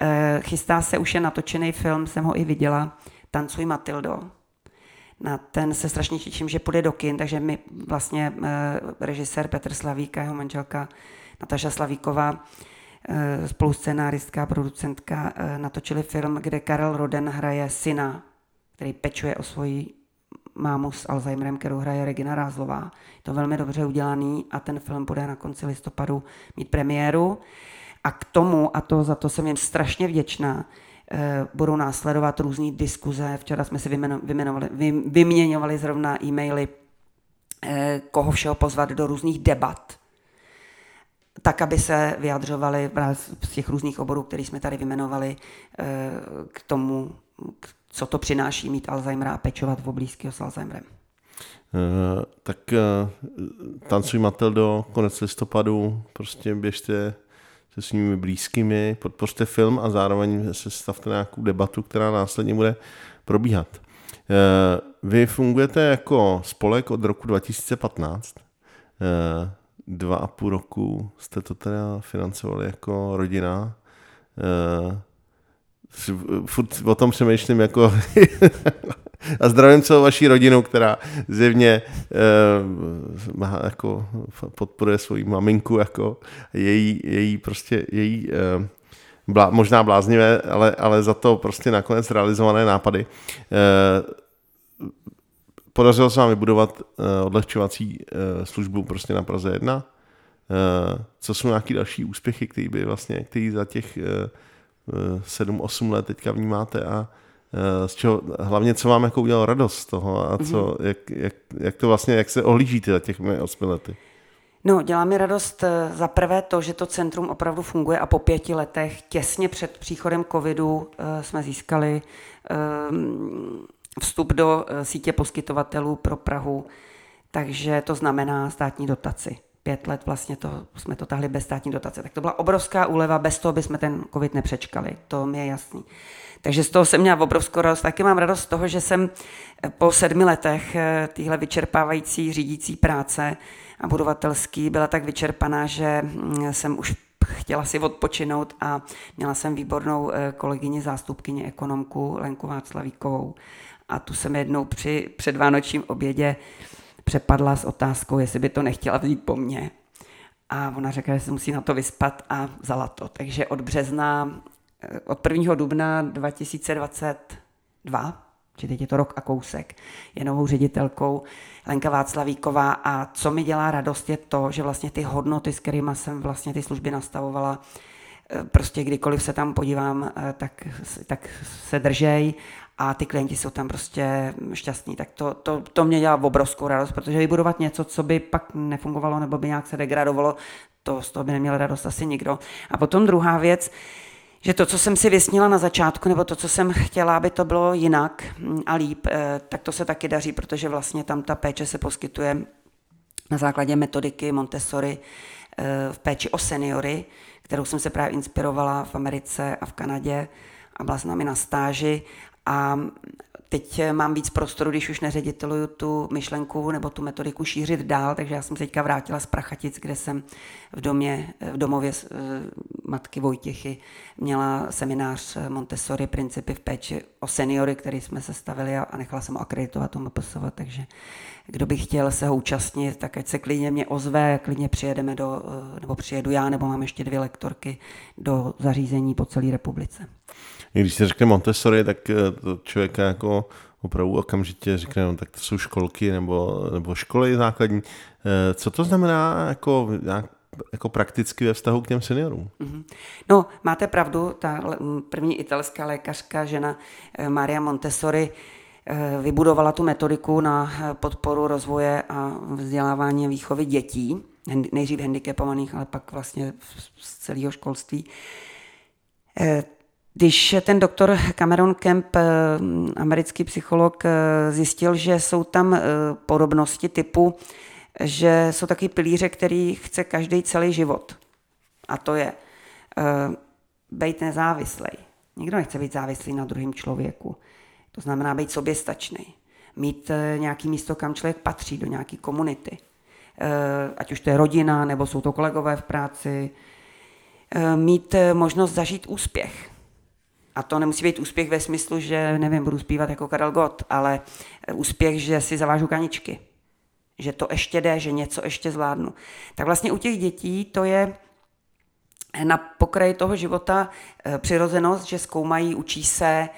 Speaker 2: E, chystá se, už je natočený film, jsem ho i viděla, Tancuj Matildo, na ten se strašně těším, že půjde do kin, takže mi vlastně e, režisér Petr Slavík a jeho manželka Nataša Slavíková, spoluscenáristka, producentka, e, natočili film, kde Karel Roden hraje syna, který pečuje o svoji mámu s Alzheimerem, kterou hraje Regina Rázlová. Je to velmi dobře udělaný a ten film bude na konci listopadu mít premiéru. A k tomu, a to za to jsem jim strašně vděčná, Eh, budou následovat různé diskuze. Včera jsme si vymenovali, vyměňovali zrovna e-maily, eh, koho všeho pozvat do různých debat, tak, aby se vyjadřovali z těch různých oborů, které jsme tady vymenovali, eh, k tomu, co to přináší mít Alzheimera a pečovat v blízkého s Alzheimerem.
Speaker 1: tak tancuj Matildo, konec listopadu, prostě běžte se svými blízkými, podpořte film a zároveň se stavte nějakou debatu, která následně bude probíhat. Vy fungujete jako spolek od roku 2015. Dva a půl roku jste to teda financovali jako rodina furt o tom přemýšlím jako a zdravím celou vaší rodinu, která zjevně uh, má, jako podporuje svoji maminku jako její, její prostě její uh, blá, možná bláznivé, ale, ale za to prostě nakonec realizované nápady. Podařilo se vám vybudovat uh, odlehčovací uh, službu prostě na Praze 1. Uh, co jsou nějaké další úspěchy, které by vlastně, který za těch uh, 7-8 let teďka vnímáte a eh, z čeho, hlavně co vám jako udělalo radost z toho a co, mm-hmm. jak, jak, jak, to vlastně, jak se ohlížíte za těch 8 lety?
Speaker 2: No, dělá mi radost eh, za prvé to, že to centrum opravdu funguje a po pěti letech, těsně před příchodem covidu, eh, jsme získali vstup do sítě poskytovatelů pro Prahu, takže to znamená státní dotaci pět let vlastně to, jsme to tahli bez státní dotace. Tak to byla obrovská úleva, bez toho bychom ten covid nepřečkali, to mi je jasný. Takže z toho jsem měla obrovskou radost. Taky mám radost z toho, že jsem eh, po sedmi letech eh, téhle vyčerpávající řídící práce a budovatelský byla tak vyčerpaná, že mm, jsem už chtěla si odpočinout a měla jsem výbornou eh, kolegyni, zástupkyni ekonomku Lenku Václavíkovou. A tu jsem jednou při předvánočním obědě přepadla s otázkou, jestli by to nechtěla vzít po mně. A ona řekla, že se musí na to vyspat a vzala to. Takže od března, eh, od 1. dubna 2022, či teď je to rok a kousek, je novou ředitelkou Lenka Václavíková a co mi dělá radost je to, že vlastně ty hodnoty, s kterými jsem vlastně ty služby nastavovala, eh, prostě kdykoliv se tam podívám, eh, tak, tak se držej a ty klienti jsou tam prostě šťastní. Tak to, to, to mě dělá obrovskou radost, protože vybudovat něco, co by pak nefungovalo nebo by nějak se degradovalo, to z toho by neměl radost asi nikdo. A potom druhá věc, že to, co jsem si vysnila na začátku, nebo to, co jsem chtěla, aby to bylo jinak a líp, eh, tak to se taky daří, protože vlastně tam ta péče se poskytuje na základě metodiky Montessori eh, v péči o seniory, kterou jsem se právě inspirovala v Americe a v Kanadě a byla s námi na stáži a teď mám víc prostoru, když už neřediteluju tu myšlenku nebo tu metodiku šířit dál, takže já jsem se teďka vrátila z Prachatic, kde jsem v, domě, v domově matky Vojtěchy měla seminář Montessori principy v péči o seniory, který jsme sestavili a nechala jsem ho akreditovat tomu MPSV, takže kdo by chtěl se ho účastnit, tak ať se klidně mě ozve, klidně přijedeme do, eh, nebo přijedu já, nebo mám ještě dvě lektorky do zařízení po celé republice.
Speaker 1: Když se řekne Montessori, tak eh, to člověka jako opravdu okamžitě řekne, no, tak to jsou školky nebo, nebo školy základní. Eh, co to znamená jako, jako prakticky ve vztahu k těm seniorům? Mm-hmm.
Speaker 2: No, máte pravdu, ta první italská lékařka, žena eh, Maria Montessori, vybudovala tu metodiku na podporu rozvoje a vzdělávání a výchovy dětí, nejdřív handicapovaných, ale pak vlastně z celého školství. Když ten doktor Cameron Kemp, eh, americký psycholog, eh, zjistil, že jsou tam eh, podobnosti typu, že jsou taky pilíře, který chce každý celý život. A to je být nezávislý. Nikdo nechce být závislý na druhém člověku. To znamená být soběstačný. Mít nějaký místo, kam člověk patří, do nějaké komunity. Ať už to je rodina, nebo jsou to kolegové v práci. Mít možnost zažít úspěch a to nemusí být úspěch ve smyslu, že nevím, budu zpívat jako Karel Gott, ale úspěch, že si zavážu kaničky. Že to ještě jde, že něco ještě zvládnu. Tak vlastně u těch dětí to je na pokraji toho života eh, přirozenost, že zkoumají, učí se,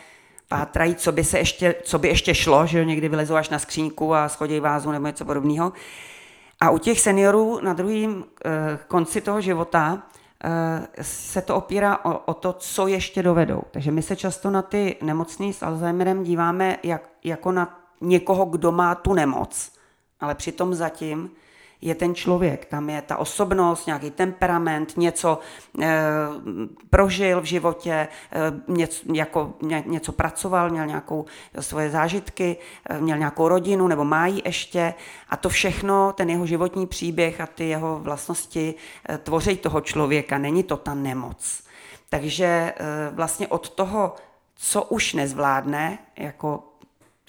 Speaker 2: pátrají, co by, se ještě, co by ještě šlo, že někdy vylezou až na skříňku a schodí vázu nebo něco podobného. A u těch seniorů na druhém eh, konci toho života Eh, se to opírá o, o to, co ještě dovedou. Takže my se často na ty nemocný s Alzheimerem díváme jak, jako na někoho, kdo má tu nemoc, ale přitom zatím je ten člověk, tam je ta osobnost, nějaký temperament, něco e, prožil v životě, e, něco, jako, ně, něco pracoval, měl nějakou svoje zážitky, e, měl nějakou rodinu nebo má ji ještě a to všechno, ten jeho životní příběh a ty jeho vlastnosti e, tvoří toho člověka, není to ta nemoc. Takže e, vlastně od toho, co už nezvládne, jako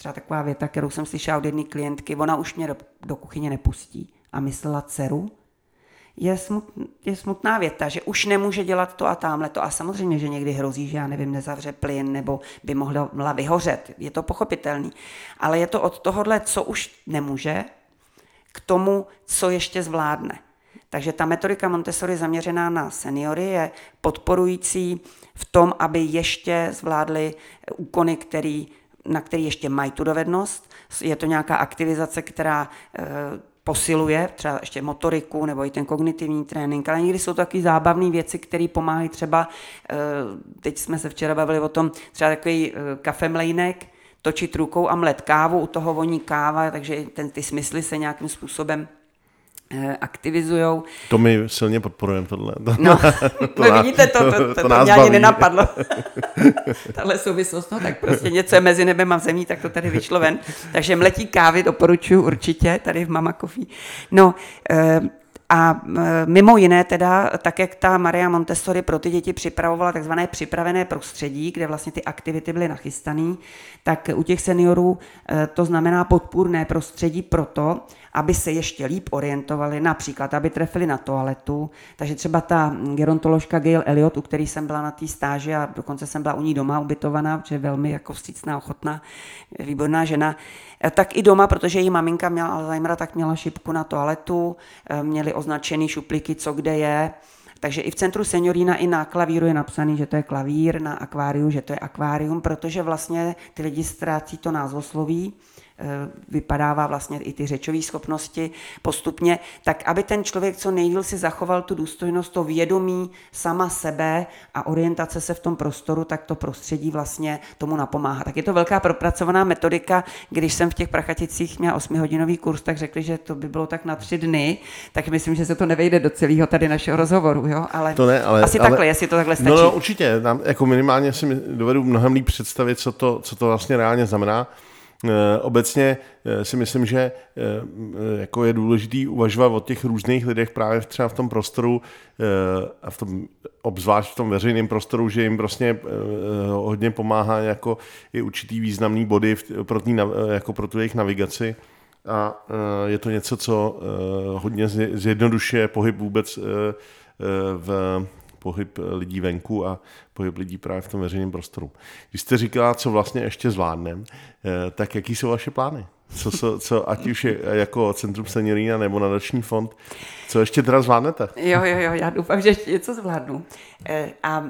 Speaker 2: třeba taková věta, kterou jsem slyšela od jedné klientky, ona už mě do, do kuchyně nepustí a myslela dceru, je, smut, je smutná věta, že už nemůže dělat to a tamhle to. A samozřejmě, že někdy hrozí, že já nevím, nezavře plyn nebo by mohla vyhořet. Je to pochopitelný. Ale je to od tohohle, co už nemůže, k tomu, co ještě zvládne. Takže ta metodika Montessori zaměřená na seniory je podporující v tom, aby ještě zvládli úkony, který, na který ještě mají tu dovednost. Je to nějaká aktivizace, která e, posiluje třeba ještě motoriku nebo i ten kognitivní trénink, ale někdy jsou to takové zábavné věci, které pomáhají třeba, e, teď jsme se včera bavili o tom, třeba takový e, kafemlejnek, točit rukou a mlet kávu, u toho voní káva, takže ten, ty smysly se nějakým způsobem Eh, aktivizují.
Speaker 1: To my silně podporujeme tohle.
Speaker 2: No, to no vidíte, to, to, to, to, to mě ani nenapadlo. Tahle souvislost, no tak prostě něco je mezi nebem a zemí, tak to tady vyšlo ven. Takže mletí kávy doporučuji určitě, tady v Mama Coffee. No, eh, a mimo jiné teda, tak jak ta Maria Montessori pro ty děti připravovala takzvané připravené prostředí, kde vlastně ty aktivity byly nachystané, tak u těch seniorů to znamená podpůrné prostředí proto, aby se ještě líp orientovali, například, aby trefili na toaletu. Takže třeba ta gerontoložka Gail Elliot, u který jsem byla na té stáži a dokonce jsem byla u ní doma ubytovaná, protože je velmi jako vstřícná, ochotná, výborná žena, Eh, tak i doma, protože její maminka měla Alzheimera, tak měla šipku na toaletu, eh, měli označený šuplíky, co kde je. Takže i v centru seniorína i na klavíru je napsaný, že to je klavír, na akváriu, že to je akvárium, protože vlastně ty lidi ztrácí to názvosloví vypadává vlastně i ty řečové schopnosti postupně, tak aby ten člověk co nejdíl si zachoval tu důstojnost, to vědomí sama sebe a orientace se v tom prostoru, tak to prostředí vlastně tomu napomáhá. Tak je to velká propracovaná metodika. Když jsem v těch prachaticích měla 8-hodinový kurz, tak řekli, že to by bylo tak na tři dny, tak myslím, že se to nevejde do celého tady našeho rozhovoru, jo? Ale,
Speaker 1: to ne, ale
Speaker 2: asi ale, takhle, jestli to takhle stačí.
Speaker 1: No, no určitě, nám, jako minimálně si dovedu mnohem líp představit, co to, co to vlastně reálně znamená. Eh, obecně eh, si myslím, že eh, jako je důležitý uvažovat o těch různých lidech právě třeba v tom prostoru a v tom, obzvlášť v tom veřejném prostoru, že jim prostě hodně pomáhá jako i určitý významný body pro, tý, jako pro tu jejich navigaci. A je to něco, co hodně zjednodušuje pohyb vůbec v pohyb lidí venku a pohyb lidí právě v tom veřejném prostoru. Když jste říkala, co vlastně ještě zvládnem, eh, tak jaký jsou vaše plány? Co, co, co ať už je jako Centrum Seniorína nebo Nadační fond, co ještě teda zvládnete?
Speaker 2: Jo, jo, jo, já doufám, že ještě něco zvládnu. Eh, a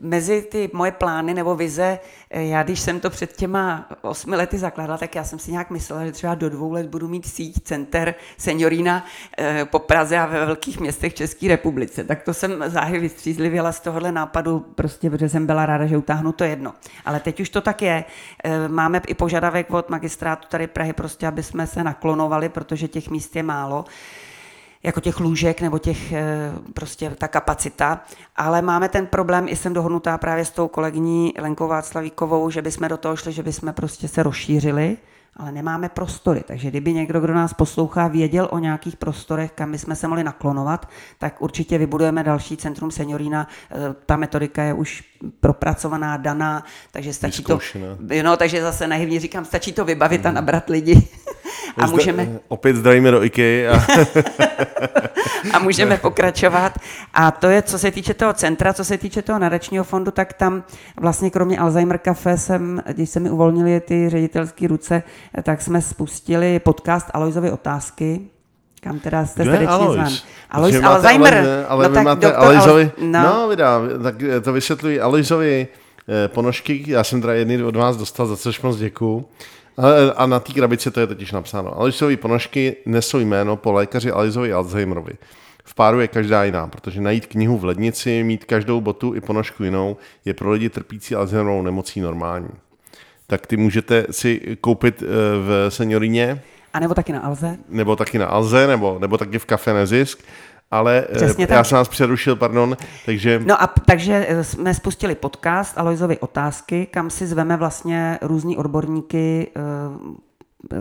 Speaker 2: mezi ty moje plány nebo vize, eh, já když jsem to před těma osmi lety zakládala, tak já jsem si nějak myslela, že třeba do dvou let budu mít síť center seniorína eh, po Praze a ve velkých městech České republice. Tak to jsem záhy vystřízlivěla z tohohle nápadu, prostě, protože jsem byla ráda, že utáhnu to jedno. Ale teď už to tak je. Máme i požadavek od magistrátu tady Prahy, prostě, aby jsme se naklonovali, protože těch míst je málo jako těch lůžek nebo těch, eh, prostě ta kapacita, ale máme ten problém, i jsem dohodnutá právě s tou kolegyní Lenkou Václavíkovou, že bychom do toho šli, že bychom prostě se rozšířili, ale nemáme prostory. Takže kdyby někdo, kdo nás poslouchá, věděl o nějakých prostorech, kam bychom se mohli naklonovat, tak určitě vybudujeme další centrum seniorína. Eh, ta metodika je už propracovaná, daná, takže stačí Vyzkoušená. to. No, takže zase naivně říkám, stačí to vybavit a nabrat lidi. A můžeme...
Speaker 1: Opět zdravíme do IKEA. A...
Speaker 2: a můžeme pokračovat. A to je, co se týče toho centra, co se týče toho nadačního fondu, tak tam vlastně kromě Alzheimer Café jsem, když se mi uvolnili ty ředitelské ruce, tak jsme spustili podcast Alojzovy otázky, kam teda jste
Speaker 1: Kdo srdečně zván.
Speaker 2: Alois Alzheimer.
Speaker 1: Ale, ale no, vy máte Alojzovi, no. no vydá, tak to vysvětluji Alojzovi eh, ponožky, já jsem teda jedný od vás dostal, za což moc děkuju. A, na té krabici to je totiž napsáno. Aloisové ponožky nesou jméno po lékaři Alizovi Alzheimerovi. V páru je každá jiná, protože najít knihu v lednici, mít každou botu i ponožku jinou, je pro lidi trpící Alzheimerovou nemocí normální. Tak ty můžete si koupit eh, v seniorině
Speaker 2: A nebo taky na Alze.
Speaker 1: Nebo taky na Alze, nebo, nebo taky v Kafe Nezisk. Ale eh,
Speaker 2: Přesně
Speaker 1: já
Speaker 2: tak.
Speaker 1: jsem vás přerušil, pardon, takže
Speaker 2: No a takže eh, jsme spustili podcast Alojzovy otázky, kam si zveme vlastně různý odborníky eh,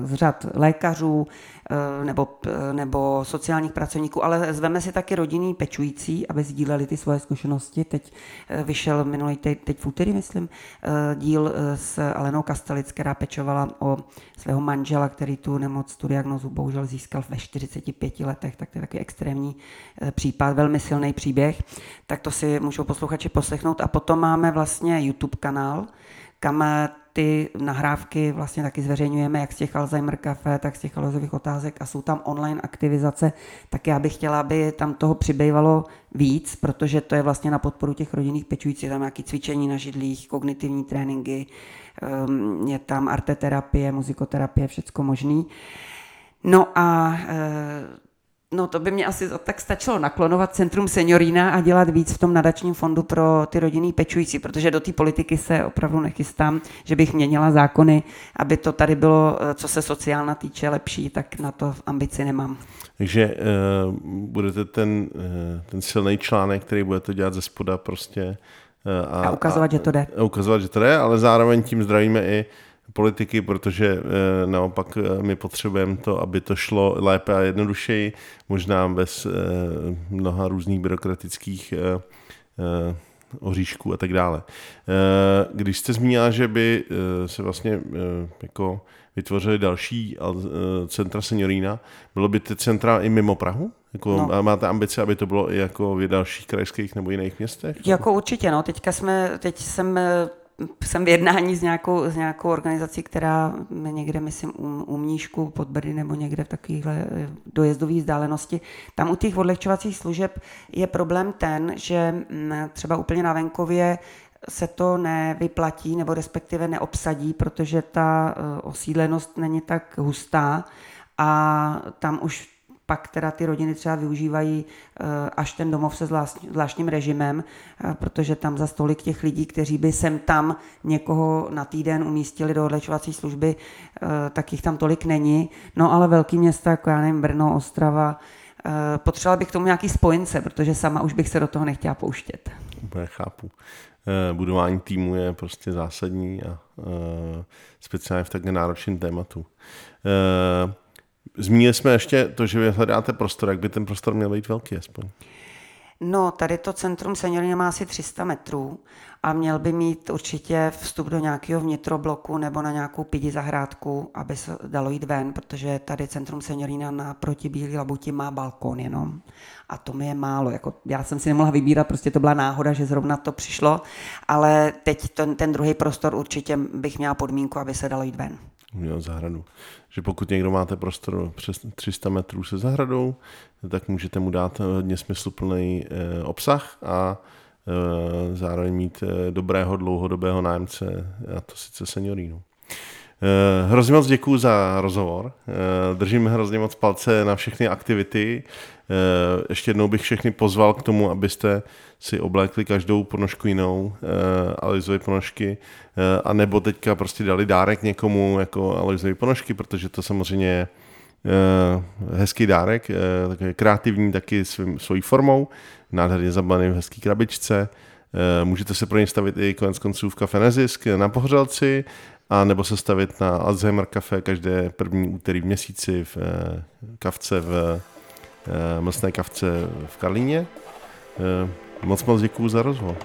Speaker 2: z řad lékařů eh, nebo, p- nebo sociálních pracovníků, ale zveme si taky rodinný pečující, aby sdíleli ty svoje zkušenosti. Teď eh, vyšel minulý teď, teď v úterý, myslím, eh, díl eh, s Alenou Kastelic, která pečovala o svého manžela, který tu nemoc, tu diagnozu bohužel získal ve 45 letech, tak to je takový extrémní eh, případ, velmi silný příběh. Tak to si můžou posluchači poslechnout. A potom máme vlastně YouTube kanál, kam eh, ty nahrávky vlastně taky zveřejňujeme, jak z těch Alzheimer Café, tak z těch Alzheimerových otázek a jsou tam online aktivizace, tak já bych chtěla, aby tam toho přibývalo víc, protože to je vlastně na podporu těch rodinných pečujících, tam nějaké cvičení na židlích, kognitivní tréninky, ehm, je tam arteterapie, muzikoterapie, všecko možný. No a eh, No to by mě asi tak stačilo naklonovat Centrum Seniorína a dělat víc v tom nadačním fondu pro ty rodinný pečující, protože do té politiky se opravdu nechystám, že bych měnila zákony, aby to tady bylo, eh, co se sociálna týče, lepší, tak na to ambici nemám.
Speaker 1: Takže uh, budete ten, uh, ten silný článek, který budete dělat ze spoda prostě. Uh,
Speaker 2: A ukazovat, že to jde.
Speaker 1: A ukazovat, že to jde, ale zároveň tím zdravíme i politiky, protože uh, naopak uh, my potřebujeme to, aby to šlo lépe a jednodušeji, možná bez uh, mnoha různých byrokratických oříšků a tak dále. Eh, Když jste zmínila, že by eh, se vlastně eh, jako vytvořili další eh, centra seniorína, bylo by ty centra i mimo Prahu? Jako
Speaker 2: No.
Speaker 1: Máte ambice, aby to bylo i jako v dalších krajských nebo jiných městech?
Speaker 2: Jako určitě, no. Teďka jsme, teď jsem, eh, jsem v jednání s nějakou, s nějakou organizací, která někde, myslím, u, u Mníšku pod Brdy nebo někde v takovéhle eh, dojezdové vzdálenosti. Tam u těch odlehčovacích služeb je problém ten, že mm, třeba úplně na venkově se to nevyplatí nebo respektive neobsadí, protože ta eh, osídlenost není tak hustá a tam už pak teda ty rodiny třeba využívají eh, až ten domov se zvláštním režimem, eh, protože tam za stolik těch lidí, kteří by sem tam někoho na týden umístili do odlečovací služby, eh, tak jich tam tolik není. No ale velký města, jako já nevím, Brno, Ostrava, potřebovala bych k tomu nějaký spojence, protože sama už bych se do toho nechtěla pouštět.
Speaker 1: Úplně chápu. Budování týmu je prostě zásadní a speciálně v takhle náročném tématu. Zmínili jsme ještě to, že vy hledáte prostor, jak by ten prostor měl být velký aspoň.
Speaker 2: No, tady to centrum seniorina má asi 300 metrů a měl by mít určitě vstup do nějakého vnitrobloku nebo na nějakou pidi zahrádku, aby se dalo jít ven, protože tady centrum seniorina na proti Bílý labuti má balkon jenom. A to mi je málo. Jako, já jsem si nemohla vybírat, prostě to byla náhoda, že zrovna to přišlo, ale teď ten, ten druhý prostor určitě bych měla podmínku, aby se dalo jít ven.
Speaker 1: Udělat zahradu. Že pokud někdo máte prostor přes 300 metrů se zahradou, tak můžete mu dát hodně smysluplný eh, obsah a eh, zároveň mít eh, dobrého dlouhodobého nájemce, a to sice seniorínu. Eh, Hrozně moc děkuji za rozhovor. Eh, Držím hrozně moc palce na všechny aktivity. Eh, Ještě jednou bych všechny pozval k tomu, abyste si oblékli každou ponožku jinou, eh, Aloizovy ponožky, eh, a nebo teďka prostě dali dárek někomu jako Aloizovy ponožky, protože to samozřejmě je hezký dárek, takový kreativní taky svým, svojí formou, nádherně zabaný v hezký krabičce. Můžete se pro ně stavit i konec konců v kafe Nezisk na Pohořelci, a nebo se stavit na Alzheimer Café každé první úterý v měsíci v kavce v mlsné kavce v Karlíně. Eh, Moc moc děkuju za rozhovor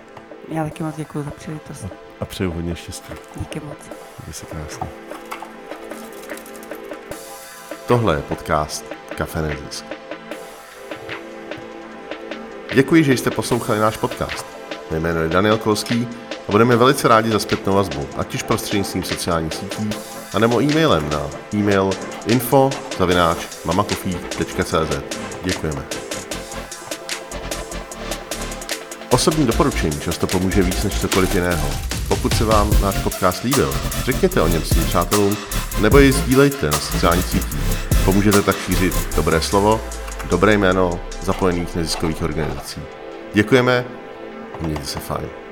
Speaker 2: Já taky moc děkuji za příležitost.
Speaker 1: a přeju hodně štěstí.
Speaker 2: Díky moc.
Speaker 1: Mějte se krásně.
Speaker 3: Tohle je podcast Kafe Nezisk. Děkuji, že jste poslouchali náš podcast. Mé jméno je Daniel Kolský a budeme velice rádi za zpětnou vazbu, ať už prostřednictvím sociálních sítí, anebo e-mailem na e-mail info Děkujeme. Osobní doporučení často pomůže víc než cokoliv jiného. Pokud se vám náš podcast líbil, řekněte o něm svým přátelům nebo ji sdílejte na sociálních sítích. Pomůžete tak šířit dobré slovo, dobré jméno zapojených neziskových organizací. Děkujeme a mějte se fajn.